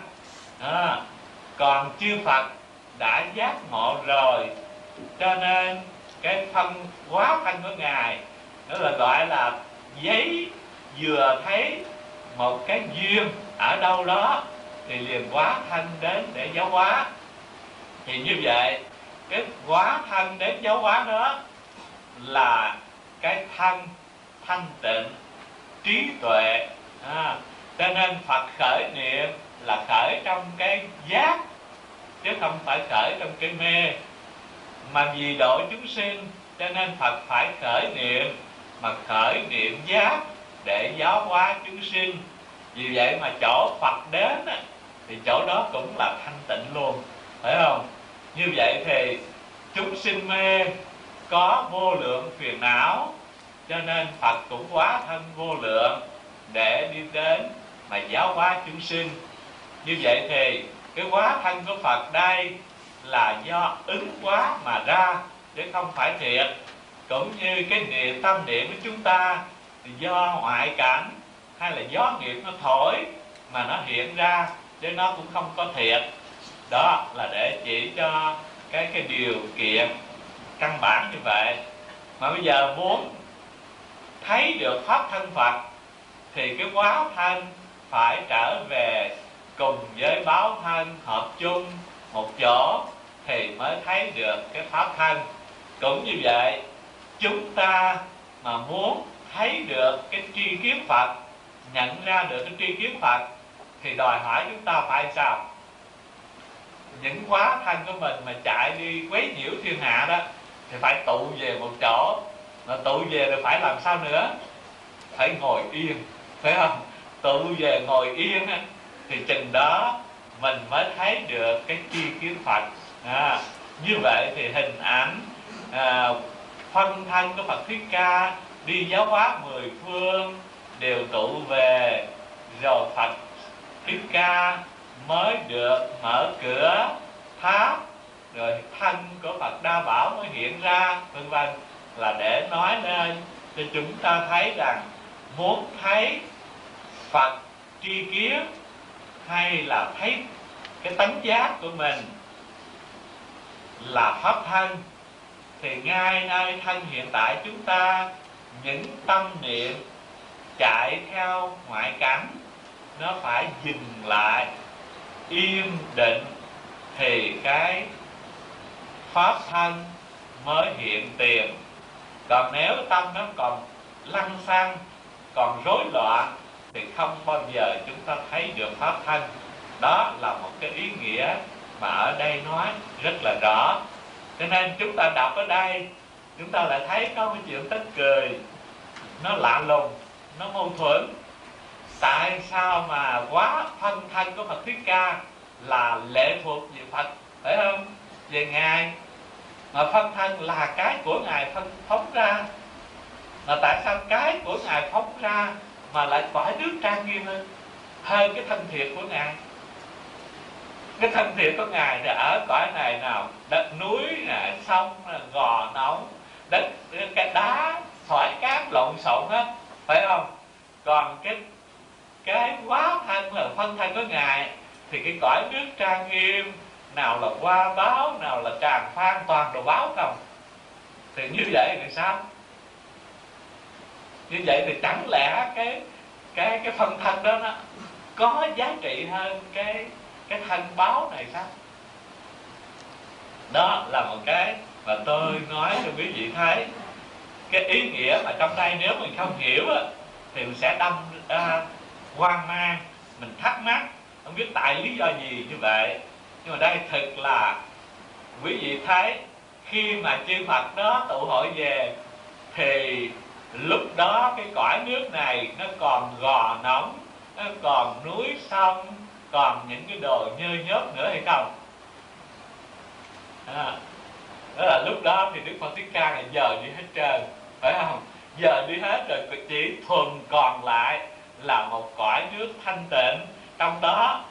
À, còn chư phật đã giác ngộ rồi. Cho nên cái phân quá thân của ngài nó là gọi là giấy vừa thấy một cái duyên ở đâu đó thì liền quá thân đến để giáo hóa. Thì như vậy cái quá thân đến giáo hóa đó là cái thân thanh tịnh trí tuệ. À, cho nên phật khởi niệm là khởi trong cái giác chứ không phải khởi trong cái mê. Mà vì độ chúng sinh cho nên phật phải khởi niệm mà khởi niệm giác để giáo hóa chúng sinh. Vì vậy mà chỗ phật đến thì chỗ đó cũng là thanh tịnh luôn phải không? Như vậy thì chúng sinh mê có vô lượng phiền não, cho nên phật cũng quá thân vô lượng để đi đến mà giáo hóa chúng sinh. Như vậy thì cái quá thân của phật đây là do ứng quá mà ra, chứ không phải thiệt. Cũng như cái niệm, tâm niệm của chúng ta thì do ngoại cảnh hay là gió nghiệp nó thổi mà nó hiện ra, chứ nó cũng không có thiệt. Đó là để chỉ cho cái cái điều kiện căn bản như vậy. Mà bây giờ muốn thấy được pháp thân phật, thì cái quá thân phải trở về cùng với báo thân hợp chung một chỗ thì mới thấy được cái pháp thân. Cũng như vậy, chúng ta mà muốn thấy được cái tri kiến phật, nhận ra được cái tri kiến phật, thì đòi hỏi chúng ta phải sao? Những quá thân của mình mà chạy đi quấy nhiễu thiên hạ đó thì phải tụ về một chỗ. Mà tụ về thì phải làm sao nữa? Phải ngồi yên phải không? Tụ về ngồi yên thì chừng đó mình mới thấy được cái chi kiến phật. À, như vậy thì hình ảnh à, phân thân của phật thích ca đi giáo hóa mười phương đều tụ về rồi phật thích ca mới được mở cửa tháp rồi thân của phật đa bảo mới hiện ra, vân vân, là để nói lên cho chúng ta thấy rằng muốn thấy phật tri kiến hay là thấy cái tánh giác của mình là pháp thân, thì ngay nơi thân hiện tại chúng ta, những tâm niệm chạy theo ngoại cảnh, nó phải dừng lại, yên định thì cái pháp thân mới hiện tiền. Còn nếu tâm nó còn lăng xăng, còn rối loạn, thì không bao giờ chúng ta thấy được pháp thân. Đó là một cái ý nghĩa mà ở đây nói rất là rõ. Cho nên chúng ta đọc ở đây, chúng ta lại thấy có một chuyện tức cười. Nó lạ lùng, nó mâu thuẫn. Tại sao mà quá phân thân của phật thích ca là lệ thuộc về phật, phải không? Về ngài mà phân thân là cái của ngài phân phóng ra. Mà tại sao cái của ngài phóng ra mà lại cõi nước trang nghiêm hơn? Hơn cái thân thiệt của ngài. Cái thân thiệt của ngài là ở cõi này nào? Đất núi là sông gò nóng, đất, cái đá sỏi cát, lộn xộn hết. Phải không? Còn cái cái quá thân là phân thân của ngài thì cái cõi nước trang nghiêm nào là qua báo nào là tràn phan toàn đồ báo không? Thì như vậy thì sao? Như vậy thì chẳng lẽ cái cái cái phần thân đó nó có giá trị hơn cái cái thân báo này sao? Đó là một cái mà tôi nói cho quý vị thấy. Cái ý nghĩa mà trong đây nếu mình không hiểu á, thì mình sẽ đâm ra hoang mang mình thắc mắc. Không biết tại lý do gì như vậy nhưng mà đây thực là quý vị thấy khi mà chư Phật đó tụ hội về thì lúc đó cái cõi nước này nó còn gò nóng nó còn núi sông còn những cái đồ nhơ nhớp nữa hay không? À, đó là lúc đó thì đức phật thích ca là giờ đi hết trơn phải không? Giờ đi hết rồi chỉ thuần còn lại là một cõi nước thanh tịnh. Trong đó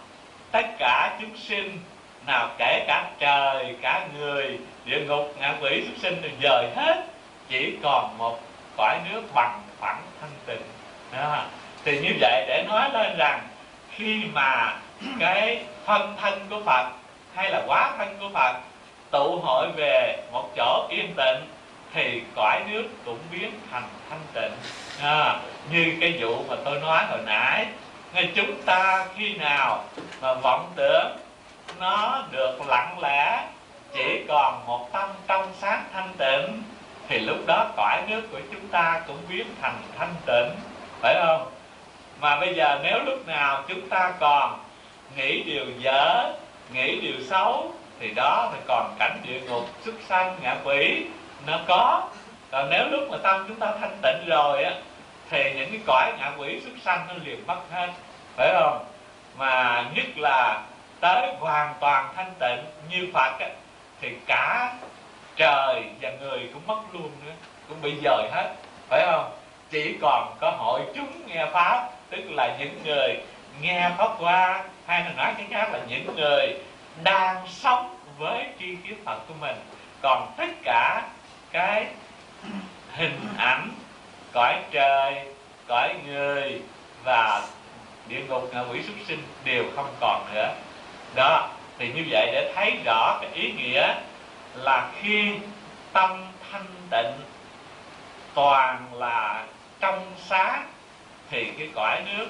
tất cả chúng sinh nào kể cả trời cả người địa ngục ngạ quỷ xuất sinh đều dời hết. Chỉ còn một cõi nước bằng phẳng thanh tịnh. À, thì như vậy để nói lên rằng khi mà cái phân thân của phật hay là quá thân của phật tụ hội về một chỗ yên tịnh thì cõi nước cũng biến thành thanh tịnh. À, như cái vụ mà tôi nói hồi nãy ngay chúng ta khi nào mà vọng tưởng nó được lặng lẽ, chỉ còn một tâm trong sáng thanh tịnh, thì lúc đó cõi nước của chúng ta cũng biến thành thanh tịnh. Phải không? Mà bây giờ nếu lúc nào chúng ta còn nghĩ điều dở, nghĩ điều xấu, thì đó thì còn cảnh địa ngục xuất sanh, ngạ quỷ, nó có. Còn nếu lúc mà tâm chúng ta thanh tịnh rồi á, thì những cái cõi ngạ quỷ xuất sanh nó liền mất hết. Phải không? Mà nhất là tới hoàn toàn thanh tịnh như phật ấy, thì cả trời và người cũng mất luôn nữa cũng bị dời hết phải không? Chỉ còn có hội chúng nghe pháp tức là những người nghe pháp qua hay là nói cái khác là những người đang sống với tri kiến phật của mình. Còn tất cả cái hình ảnh cõi trời cõi người và địa ngục ngạ quỷ súc sinh đều không còn nữa đó thì như vậy để thấy rõ cái ý nghĩa là khi tâm thanh tịnh toàn là trong sáng thì cái cõi nước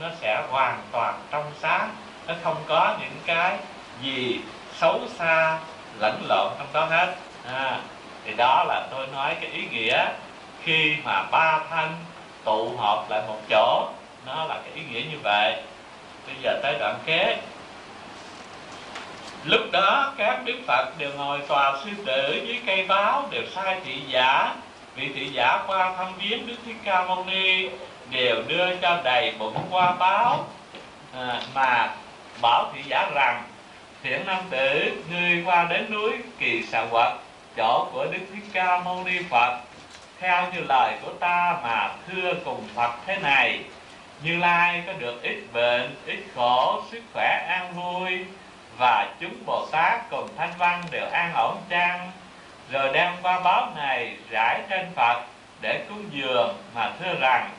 nó sẽ hoàn toàn trong sáng. Nó không có những cái gì xấu xa lẫn lộn trong đó hết. À, thì đó là tôi nói cái ý nghĩa khi mà ba thanh tụ họp lại một chỗ. Nó là cái ý nghĩa như vậy. Bây giờ tới đoạn kết lúc đó các đức phật đều ngồi tòa sư tử dưới cây báo đều sai thị giả. Vị thị giả qua thăm viếng đức thích ca mâu ni đều đưa cho đầy bụng qua báo. À, mà bảo thị giả rằng thiện nam tử ngươi qua đến núi kỳ xà quật chỗ của đức thích ca mâu ni phật. Theo như lời của ta mà thưa cùng phật thế này như lai có được ít bệnh ít khổ sức khỏe an vui và chúng bồ tát cùng thanh văn đều an ổn trang, rồi đem qua báo này rải trên phật để cúng dường mà thưa rằng,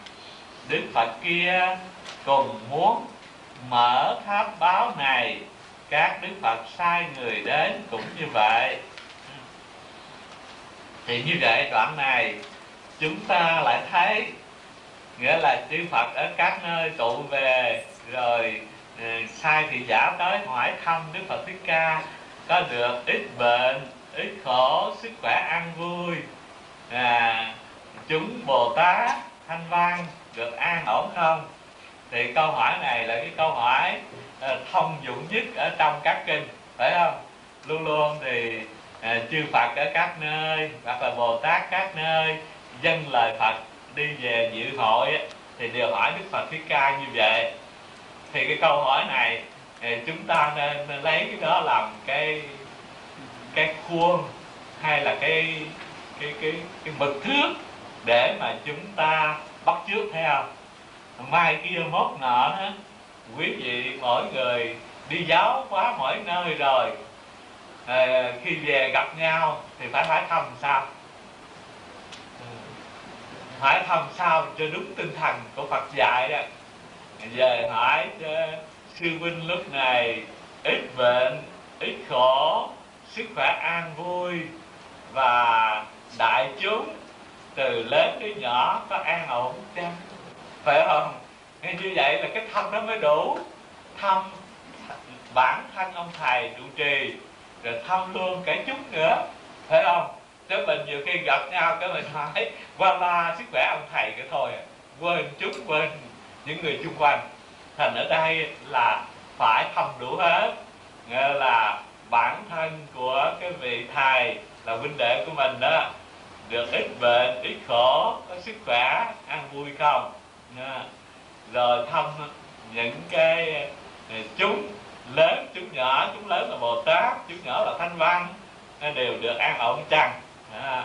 đức phật kia cùng muốn mở tháp báo này, các đức phật sai người đến cũng như vậy. Thì như vậy đoạn này, chúng ta lại thấy, nghĩa là chư Phật ở các nơi tụ về, rồi sai thị giả tới hỏi thăm Đức Phật Thích Ca có được ít bệnh ít khổ sức khỏe an vui. À, chúng Bồ Tát thanh văn được an ổn không thì câu hỏi này là cái câu hỏi ờ, thông dụng nhất ở trong các kinh phải không? Luôn luôn thì à, chư Phật ở các nơi hoặc là Bồ Tát các nơi dân lời Phật đi về dự hội thì đều hỏi Đức Phật Thích Ca như vậy thì cái câu hỏi này chúng ta nên, nên lấy cái đó làm cái cái khuôn hay là cái cái cái cái mực thước để mà chúng ta bắt chước theo mai kia mốt nọ đó quý vị mỗi người đi giáo quá mỗi nơi rồi. À, khi về gặp nhau thì phải hỏi thăm sao? Ừ. Hỏi thăm sao cho đúng tinh thần của Phật dạy đó giờ hỏi cho ờ, sư huynh lúc này ít bệnh, ít khổ, sức khỏe an vui. Và đại chúng từ lớn đến nhỏ có an ổn chăng? Phải không? Nên như vậy là cái thăm đó mới đủ. Thăm bản thân ông thầy trụ trì, rồi thăm luôn cả chúng nữa. Phải không? Chứ mình nhiều khi gặp nhau cái mình hỏi qua la sức khỏe ông thầy cái thôi à. quên chúng quên những người xung quanh. Thành ở đây là phải thăm đủ hết. Nghĩa là bản thân của cái vị thầy là huynh đệ của mình đó được ít bệnh ít khổ có sức khỏe ăn vui không? Rồi thăm những cái à, chúng lớn chúng nhỏ chúng lớn là bồ tát chúng nhỏ là thanh văn đều được an ổn chăng? À,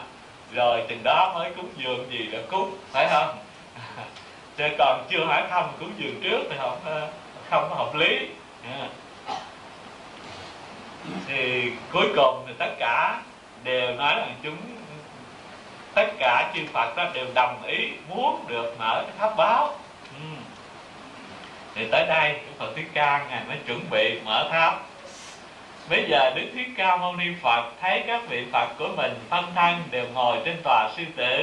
rồi chừng đó mới cúng dường gì là cúng phải không? Chứ còn chưa hỏi thăm cúng dường trước thì ờ, không không hợp lý. Dạ. Thì cuối cùng thì tất cả đều nói rằng chúng, tất cả chư Phật đó đều đồng ý muốn được mở cái tháp báo. Ừ. thì tới đây, Đức Phật Thích Ca ngài mới chuẩn bị mở tháp Bây giờ Đức Thích Ca Mâu Ni Phật thấy các vị Phật của mình phân thân đều ngồi trên tòa sư tử.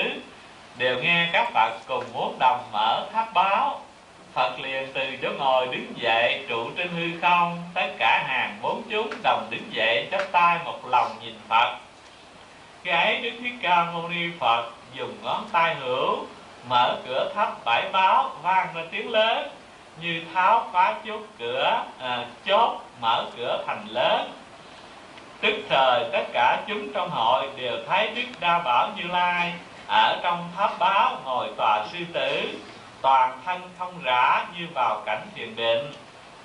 Đều nghe các Phật cùng muốn đồng mở tháp báo. Phật liền từ chỗ ngồi đứng dậy trụ trên hư không. Tất cả hàng bốn chúng đồng đứng dậy chắp tay một lòng nhìn Phật. Khi ấy Đức Thích Ca Mâu Ni Phật dùng ngón tay hữu Mở cửa tháp bãi báo vang ra tiếng lớn. Như tháo phá chốt cửa à, chốt mở cửa thành lớn. Tức thời tất cả chúng trong hội đều thấy đức đa bảo như lai ở trong tháp báo ngồi tòa sư tử, toàn thân thông rã như vào cảnh thiền định.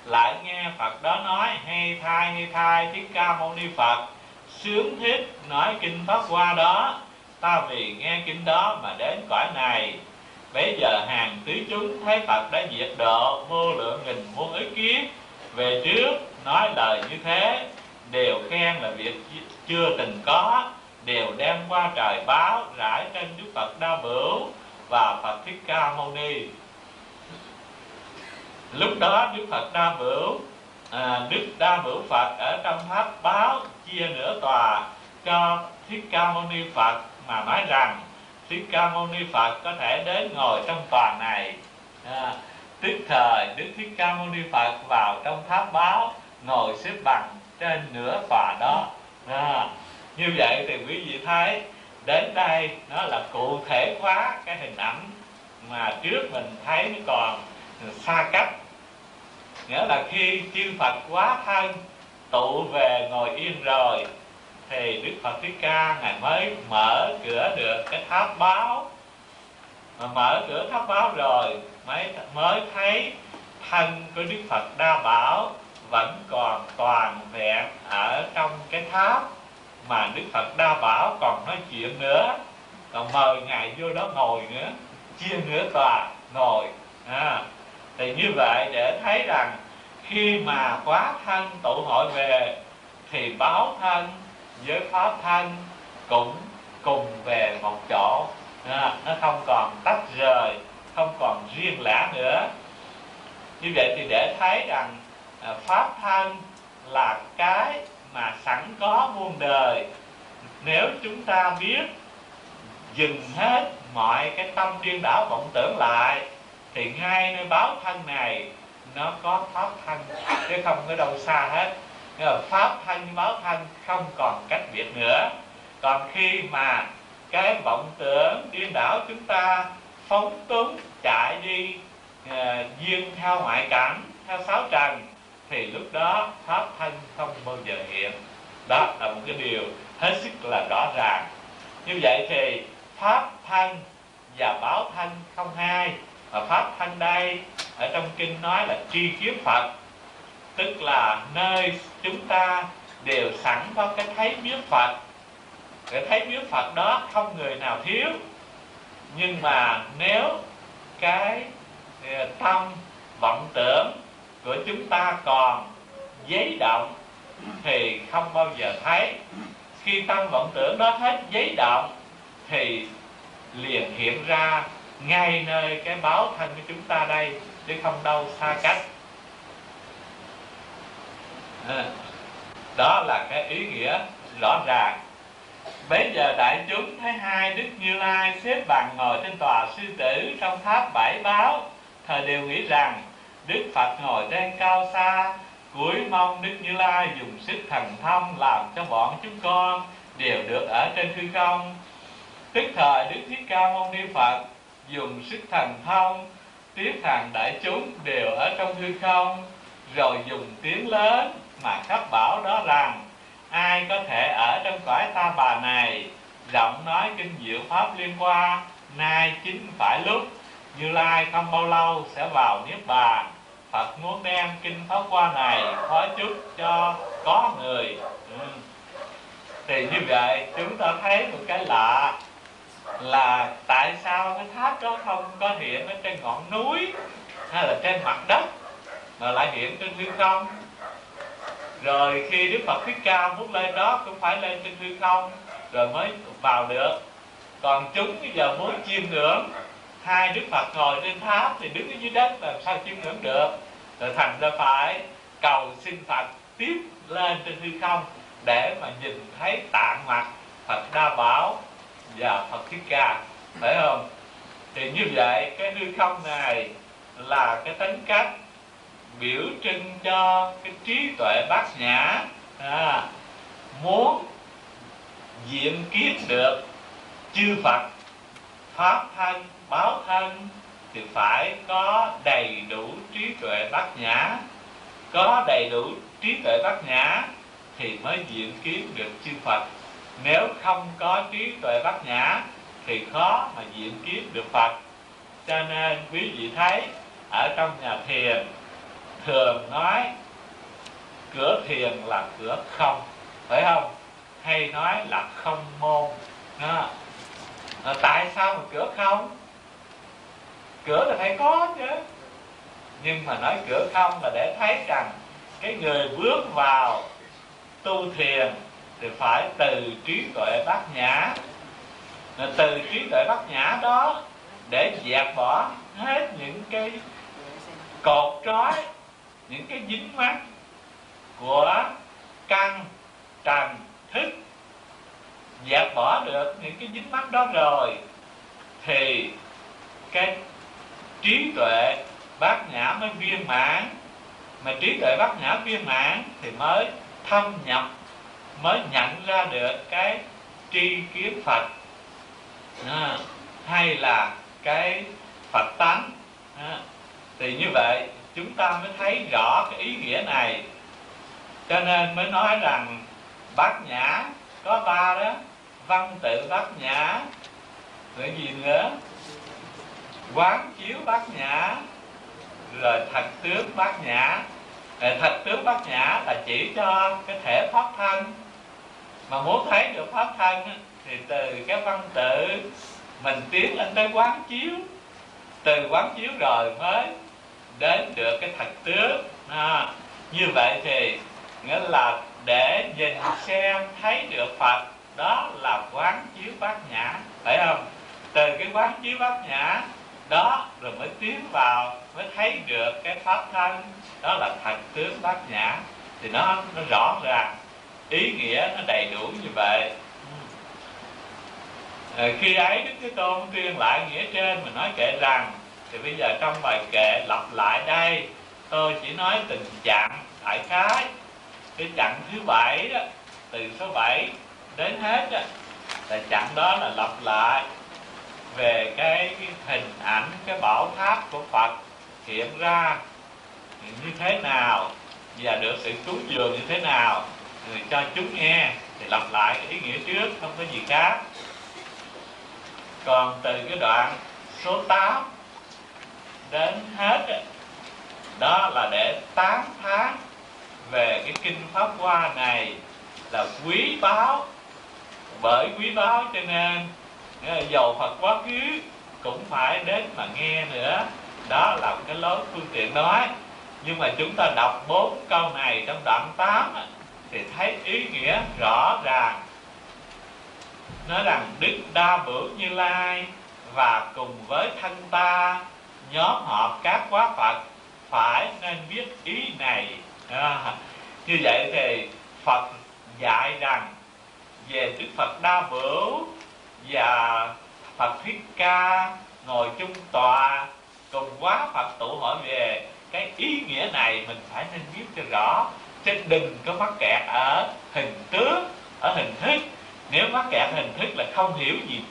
Lại nghe phật đó nói hay thai hay thai, thích ca mâu ni phật. Sướng thích nói kinh pháp qua đó, ta vì nghe kinh đó mà đến cõi này. Bây giờ hàng tứ chúng thấy Phật đã diệt độ, vô lượng nghìn muôn ức kiếp. Về trước, nói lời như thế, Đều khen là việc chưa từng có. Đều đem qua trời báo rải trên Đức Phật Đa Bửu Và Phật Thích Ca Mâu Ni. Lúc đó Đức Phật Đa Bửu à, Đức Đa Bửu Phật ở trong tháp báo chia nửa tòa cho Thích Ca Mâu Ni Phật mà nói rằng Thích Ca Mâu Ni Phật có thể đến ngồi trong tòa này. À, tức thời Đức Thích Ca Mâu Ni Phật vào trong tháp báo ngồi xếp bằng trên nửa tòa đó. À, như vậy thì quý vị thấy, đến đây nó là cụ thể hóa cái hình ảnh mà trước mình thấy nó còn xa cách. Nghĩa là khi chư Phật quá thân, tụ về ngồi yên rồi, thì đức phật thích ca ngài mới mở cửa được cái tháp báo. Mà mở cửa tháp báo rồi mới mới thấy thân của đức phật đa bảo vẫn còn toàn vẹn ở trong cái tháp mà đức phật đa bảo còn nói chuyện nữa. Còn mời ngài vô đó ngồi nữa chia nửa tòa ngồi. À, thì như vậy để thấy rằng khi mà quá thân tụ hội về thì báo thân với pháp thân cũng cùng về một chỗ. À, nó không còn tách rời không còn riêng lẻ nữa. Như vậy thì để thấy rằng à, pháp thân là cái mà sẵn có muôn đời. Nếu chúng ta biết dừng hết mọi cái tâm điên đảo vọng tưởng lại thì ngay nơi báo thân này nó có pháp thân chứ không có đâu xa hết. Pháp thân báo thân không còn cách biệt nữa. Còn khi mà cái vọng tưởng điên đảo chúng ta phóng túng chạy đi uh, duyên theo ngoại cảnh theo sáu trần thì lúc đó pháp thân không bao giờ hiện. Đó là một cái điều hết sức là rõ ràng. Như vậy thì pháp thân và báo thân không hai. Và pháp thân đây, ở trong kinh nói là tri kiến phật. Tức là nơi chúng ta đều sẵn có cái thấy biết phật. Để thấy biết phật đó không người nào thiếu. Nhưng mà nếu cái ờ, tâm vọng tưởng của chúng ta còn giấy động thì không bao giờ thấy. Khi tâm vọng tưởng đó hết giấy động thì liền hiện ra ngay nơi cái báo thân của chúng ta đây, chứ không đâu xa cách. À, đó là cái ý nghĩa rõ ràng. Bây giờ đại chúng thấy hai Đức Như Lai xếp bằng ngồi trên tòa sư tử trong tháp bảy báo Thời đều nghĩ rằng Đức Phật ngồi trên cao xa Cuối mong Đức Như Lai dùng sức thần thông Làm cho bọn chúng con đều được ở trên hư không. Tức thời Đức Thích Ca Mâu Ni Phật Dùng sức thần thông, Tiếp hàng đại chúng đều ở trong hư không, Rồi dùng tiếng lớn mà khắp bảo đó rằng, ai có thể ở trong cõi ta bà này? Giọng nói kinh diệu pháp liên qua nay chính phải lúc như lai không bao lâu sẽ vào niết bàn. Phật muốn đem kinh pháp qua này phó chúc cho có người. Ừ. thì như vậy, chúng ta thấy một cái lạ là tại sao cái tháp đó không có hiện ở trên ngọn núi hay là trên mặt đất, mà lại hiện trên hư không? Rồi khi đức phật thích ca muốn lên đó, cũng phải lên trên hư không, rồi mới vào được. Còn chúng bây giờ muốn chiêm ngưỡng hai đức phật ngồi trên tháp thì đứng ở dưới đất làm sao chiêm ngưỡng được? Rồi thành ra phải cầu xin phật tiếp lên trên hư không để mà nhìn thấy tạng mặt phật đa bảo và phật thích ca. Phải không? Thì như vậy cái hư không này là cái tính cách biểu trưng cho cái trí tuệ bát nhã. À, muốn diện kiến được chư Phật pháp thân báo thân thì phải có đầy đủ trí tuệ bát nhã. Có đầy đủ trí tuệ bát nhã thì mới diện kiến được chư Phật. Nếu không có trí tuệ bát nhã thì khó mà diện kiến được Phật. Cho nên quý vị thấy ở trong nhà thiền thường nói cửa thiền là cửa không phải không? Hay nói là không môn đó. À, tại sao mà cửa không? Cửa là phải có chứ. Nhưng mà nói cửa không là để thấy rằng cái người bước vào tu thiền thì phải từ trí tuệ bát nhã. Là từ trí tuệ bát nhã đó để dẹp bỏ hết những cái cột trói, những cái dính mắc của căn, trần, thức. Dẹp bỏ được những cái dính mắc đó rồi thì cái trí tuệ bát nhã mới viên mãn. Mà trí tuệ bát nhã viên mãn thì mới thâm nhập mới nhận ra được cái tri kiến phật. À, hay là cái phật tánh. À, thì như vậy chúng ta mới thấy rõ cái ý nghĩa này. Cho nên mới nói rằng bát nhã có ba đó. Văn tự bát nhã rồi gì nữa? Quán chiếu bát nhã rồi thật tướng bát nhã. Ờ, thật tướng bát nhã là chỉ cho cái thể pháp thân. Mà muốn thấy được pháp thân thì từ cái văn tự mình tiến lên tới quán chiếu. Từ quán chiếu rồi mới đến được cái thật tướng à, như vậy thì nghĩa là để nhìn xem thấy được phật đó là quán chiếu bát nhã phải không? Từ cái quán chiếu bát nhã đó rồi mới tiến vào mới thấy được cái pháp thân đó là thật tướng bát nhã. Thì nó nó rõ ràng ý nghĩa nó đầy đủ như vậy. À, khi ấy đức thế tôn tuyên lại nghĩa trên mà nói kệ rằng thì bây giờ trong bài kệ lặp lại đây tôi chỉ nói từng chặng đại khái. Cái chặng thứ bảy đó từ số 7 đến hết đó, là chặng đó là lặp lại về cái, hình ảnh cái bảo tháp của Phật hiện ra như thế nào và được sự cúng dường như thế nào người cho chúng nghe thì lặp lại ý nghĩa trước không có gì khác. Còn từ cái đoạn số 8 đến hết đó là để tán thán về cái kinh pháp hoa này là quý báu bởi quý báu cho nên dầu Phật quá khứ cũng phải đến mà nghe nữa. Đó là cái lối phương tiện nói. Nhưng mà chúng ta đọc bốn câu này trong đoạn 8 thì thấy ý nghĩa rõ ràng. Nói rằng đức đa bửu như lai và cùng với thân ta nhóm họp các quá phật phải nên biết ý này. À, như vậy thì phật dạy rằng về đức phật đa bửu và phật thuyết ca ngồi chung tòa, cùng quá phật tụ hỏi về cái ý nghĩa này, mình phải nên biết cho rõ. Chứ đừng có mắc kẹt ở hình tướng, ở hình thức. Nếu mắc kẹt hình thức là không hiểu gì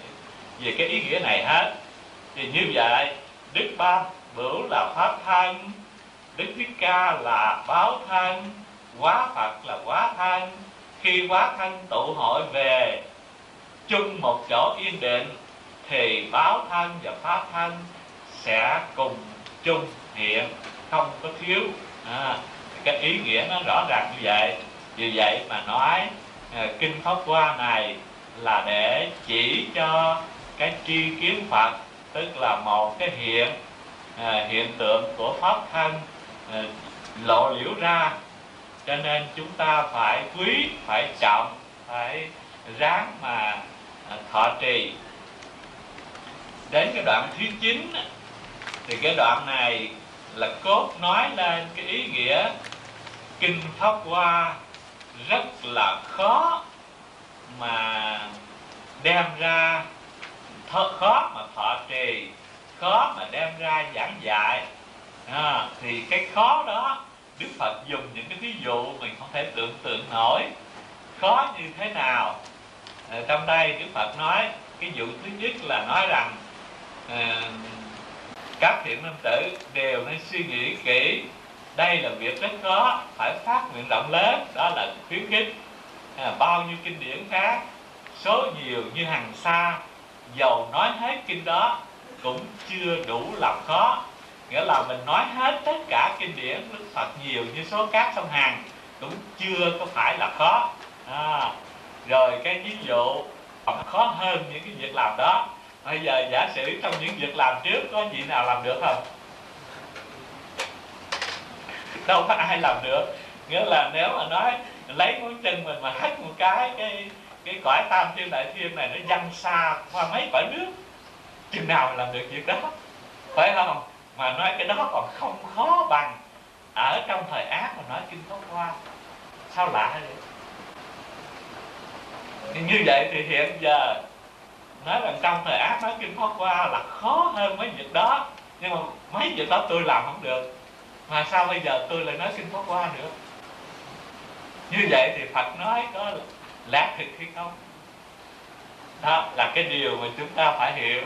về cái ý nghĩa này hết. Thì như vậy, đức ba bửu là pháp thân, đức thích ca là báo thân, quá phật là quá thân. Khi quá thân tụ hội về chung một chỗ yên định thì báo thân và pháp thân sẽ cùng chung hiện không có thiếu. À, cái ý nghĩa nó rõ ràng như vậy. Vì vậy mà nói à, kinh pháp hoa này là để chỉ cho cái tri kiến phật tức là một cái hiện à, hiện tượng của pháp thân à, lộ liễu ra. Cho nên chúng ta phải quý phải trọng phải ráng mà thọ trì. Đến cái đoạn thứ chín thì cái đoạn này là cốt nói lên cái ý nghĩa kinh pháp hoa rất là khó mà đem ra khó mà thọ trì khó mà đem ra giảng dạy. À, thì cái khó đó đức phật dùng những cái ví dụ mình không thể tưởng tượng nổi. Khó như thế nào? À, trong đây đức phật nói cái vụ thứ nhất là nói rằng à, các thiện nam tử đều nên suy nghĩ kỹ đây là việc rất khó phải phát nguyện rộng lớn đó là khuyến khích. À, bao nhiêu kinh điển khác số nhiều như hàng xa dầu nói hết kinh đó cũng chưa đủ làm khó. Nghĩa là mình nói hết tất cả kinh điển đức phật nhiều như số cát sông hàng cũng chưa có phải là khó. À, rồi cái ví dụ, còn khó hơn những cái việc làm đó. Bây giờ giả sử trong những việc làm trước có gì nào làm được không? Đâu có ai làm được. Nghĩa là nếu mà nói lấy ngón chân mình mà hất một cái cái cái cõi tam thiên đại thiên này nó văng xa qua mấy cõi nước, chừng nào làm được việc đó. Phải không? Mà nói cái đó còn không khó bằng ở trong thời ác mà nói kinh pháp hoa. Sao lạ vậy như vậy thì hiện giờ nói rằng trong thời ác nói kinh pháp qua là khó hơn mấy việc đó. Nhưng mà mấy việc đó tôi làm không được. Mà sao bây giờ tôi lại nói kinh pháp qua nữa? Như vậy thì phật nói có lạc thực hay không? Đó là cái điều mà chúng ta phải hiểu.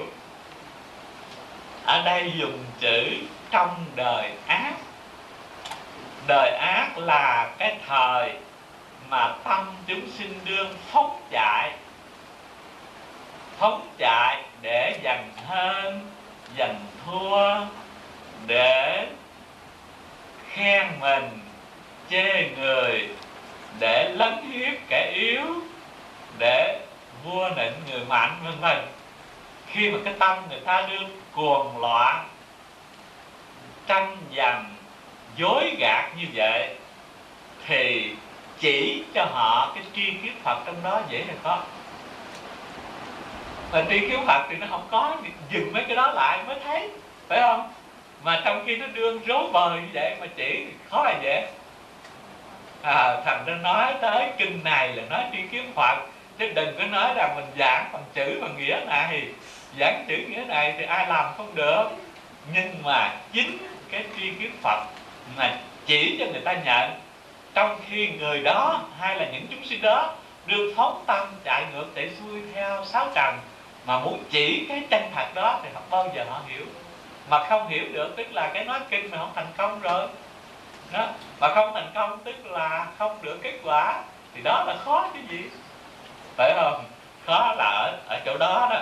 Ở đây dùng chữ trong đời ác. Đời ác là cái thời mà tâm chúng sinh đương phóng chạy phóng chạy để giành hơn giành thua, để khen mình, chê người, để lấn hiếp kẻ yếu, để vua nịnh người mạnh, vân vân. Khi mà cái tâm người ta đương cuồng loạn, tranh giành, dối gạt như vậy, thì chỉ cho họ cái tri kiến Phật trong đó dễ hay khó? Mà tri kiến Phật thì nó không có dừng mấy cái đó lại mới thấy phải không? Mà trong khi nó đương rối bời như vậy mà chỉ thì khó là dễ. À, thành ra nói tới kinh này là nói tri kiến Phật chứ đừng có nói rằng mình giảng bằng chữ bằng nghĩa này. Giảng chữ nghĩa này thì ai làm không được. Nhưng mà chính cái tri kiến phật mà chỉ cho người ta nhận trong khi người đó hay là những chúng sinh đó đưa phóng tâm chạy ngược để xuôi theo sáu trần mà muốn chỉ cái chân thật đó thì không bao giờ họ hiểu. Mà không hiểu được tức là cái nói kinh mà không thành công rồi. Đó mà không thành công tức là không được kết quả thì đó là khó cái gì. Phải không? Khó là ở, ở chỗ đó đó.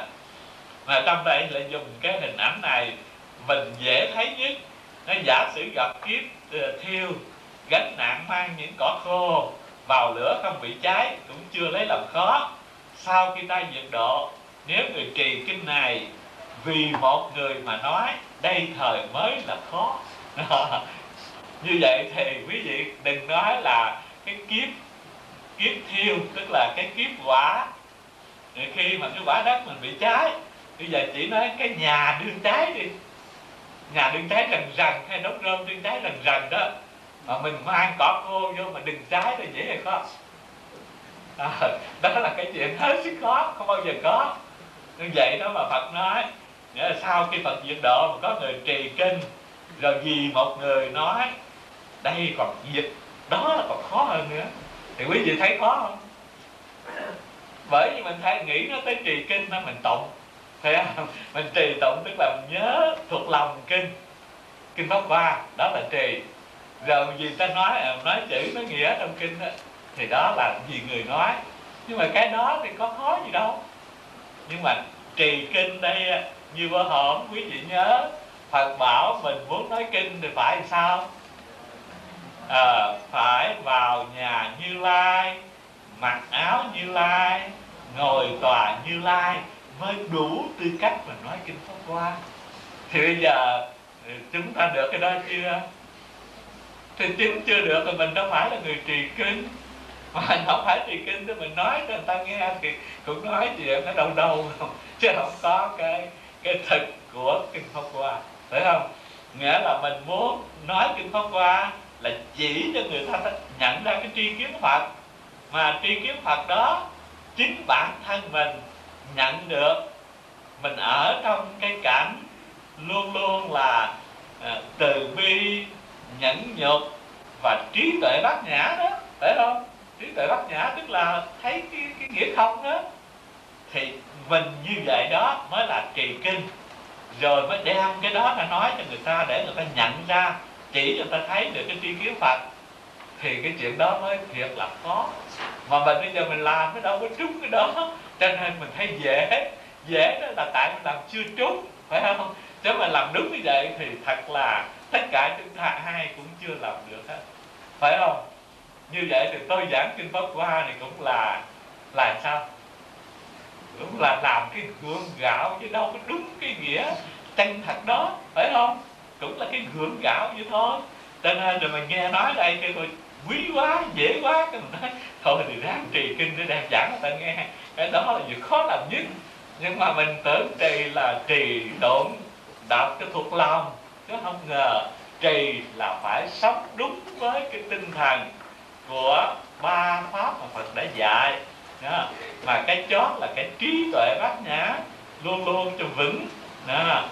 Mà trong đây lại dùng cái hình ảnh này mình dễ thấy nhất. Nó giả sử gặp kiếp ờ, thiêu gánh nặng mang những cỏ khô vào lửa không bị cháy cũng chưa lấy làm khó. Sau khi ta diệt độ, nếu người trì kinh này vì một người mà nói đây thời mới là khó. Như vậy thì quý vị đừng nói là cái kiếp kiếp thiêu, tức là cái kiếp quả. Khi mà cái quả đất mình bị cháy, bây giờ chỉ nói cái nhà đương cháy đi. Nhà đương cháy rần rần hay đốt rơm đương cháy rần rần đó. Ờ, mà mình mang cỏ khô vô mà đừng trái là dễ hay khó à, đó là cái chuyện hết sức khó không bao giờ có. Như vậy đó mà phật nói nghĩa là sau khi phật diệt độ mà có người trì kinh rồi vì một người nói đây còn diệt đó là còn khó hơn nữa. Thì quý vị thấy khó không? Bởi vì mình thấy nghĩ nó tới trì kinh đó mình tụng. Thấy không? Mình trì tụng tức là mình nhớ thuộc lòng kinh kinh pháp hoa đó là trì rồi vì ta nói à, nói chữ nói nghĩa trong kinh đó, thì đó là vì người nói. Nhưng mà cái đó thì có khó gì đâu. Nhưng mà trì kinh đây như bữa hổm quý vị nhớ Phật bảo mình muốn nói kinh thì phải làm sao? À, phải vào nhà Như Lai mặc áo Như Lai ngồi tòa Như Lai mới đủ tư cách mà nói kinh Pháp Hoa. Thì bây giờ ừ, chúng ta được cái đó chưa? Thì chính chưa được thì mình đâu phải là người trì kinh. Mà không phải trì kinh thì mình nói cho người ta nghe thì cũng nói chuyện nó đâu đâu không chứ không có cái cái thực của kinh pháp hoa, phải không? Nghĩa là mình muốn nói kinh pháp hoa là chỉ cho người ta nhận ra cái tri kiến phật. Mà tri kiến phật đó, chính bản thân mình nhận được. Mình ở trong cái cảnh luôn luôn là ờ, từ bi nhẫn nhục và trí tuệ bát nhã đó phải không? Trí tuệ bát nhã tức là thấy cái, cái nghĩa không đó. Thì mình như vậy đó mới là trì kinh. Rồi mới đem cái đó ra nói cho người ta để người ta nhận ra chỉ cho người ta thấy được cái tri kiến phật. Thì cái chuyện đó mới thiệt là khó. Mà mình bây giờ mình làm cái đâu có trúng cái đó cho nên mình thấy dễ. Dễ đó là tại mình làm chưa trúng phải không? Nếu mà làm đúng như vậy thì thật là tất cả chúng ta ai cũng chưa làm được hết. Phải không? Như vậy thì tôi giảng kinh pháp hoa này cũng là là sao? Cũng là làm cái gượng gạo chứ đâu có đúng cái nghĩa chân thật đó, phải không? Cũng là cái gượng gạo vậy thôi. Cho nên rồi mình nghe nói đây, cái thôi quý quá, dễ quá, cái mình nói, thôi thì ráng trì kinh để đem giảng. Người ta nghe, cái đó là việc khó làm nhất. Nhưng mà mình tưởng trì là trì độn đọc cho thuộc lòng, chứ không ngờ trì là phải sống đúng với cái tinh thần của ba pháp mà Phật đã dạy đó. mà cái chót là cái trí tuệ bát nhã luôn luôn cho vững đó.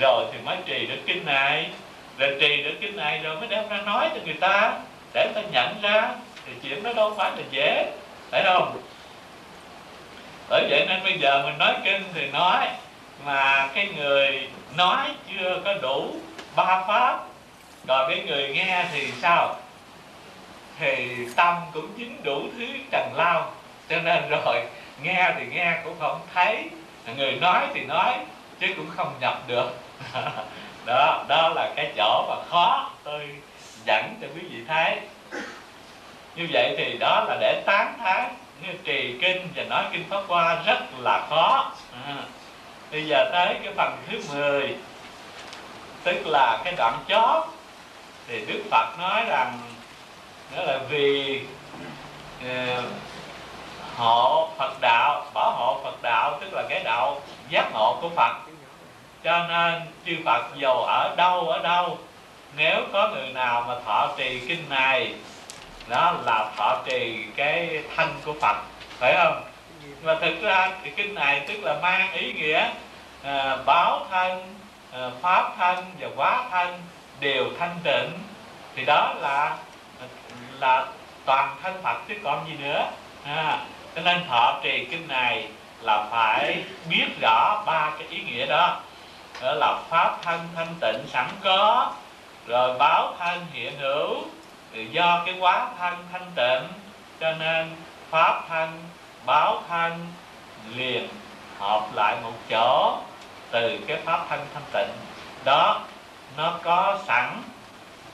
rồi thì mới trì được kinh này rồi trì được kinh này rồi mới đem ra nói cho người ta, để người ta nhận ra thì chuyện đó đâu phải là dễ, phải không bởi vậy nên bây giờ mình nói kinh thì nói, mà cái người nói chưa có đủ ba pháp. Còn cái người nghe thì sao? Thì tâm cũng chính đủ thứ trần lao. Cho nên rồi, nghe thì nghe cũng không thấy. Người nói thì nói, chứ cũng không nhập được. Đó đó là cái chỗ mà khó. Tôi dẫn cho quý vị thấy. Như vậy thì đó là để tán thán, như trì kinh và nói kinh pháp qua rất là khó. À bây giờ tới cái phần thứ 10 tức là cái đoạn chót. Thì đức phật nói rằng đó là vì uh, hộ phật đạo bảo hộ phật đạo tức là cái đạo giác ngộ của phật. Cho nên chư phật dầu ở đâu ở đâu nếu có người nào mà thọ trì kinh này đó là thọ trì cái thanh của phật phải không? Mà thực ra thì kinh này tức là mang ý nghĩa à, báo thân à, pháp thân và quá thân đều thanh tịnh. Thì đó là là toàn thân Phật chứ còn gì nữa. À, cho nên thọ trì kinh này là phải biết rõ ba cái ý nghĩa đó. Đó là pháp thân thanh tịnh sẵn có rồi báo thân hiện hữu do cái quá thân thanh tịnh cho nên pháp thân báo thân liền hợp lại một chỗ từ cái pháp thân thanh tịnh. Đó, nó có sẵn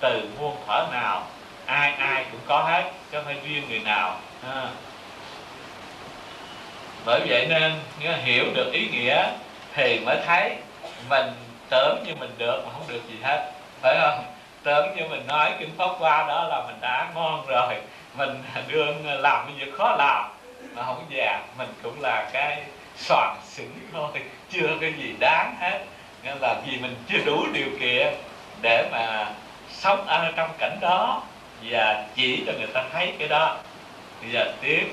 từ muôn thở nào, ai ai cũng có hết, chứ không phải riêng người nào. À. bởi vậy nên hiểu được ý nghĩa thì mới thấy mình tưởng như mình được mà không được gì hết. Phải không? Tưởng như mình nói kinh pháp qua đó là mình đã ngon rồi, mình đương làm cái việc khó làm mà không già mình cũng là cái soạn xỉn thôi, chưa cái gì đáng hết. Nên là vì mình chưa đủ điều kiện để mà sống ở trong cảnh đó và chỉ cho người ta thấy cái đó. Bây giờ tiếp.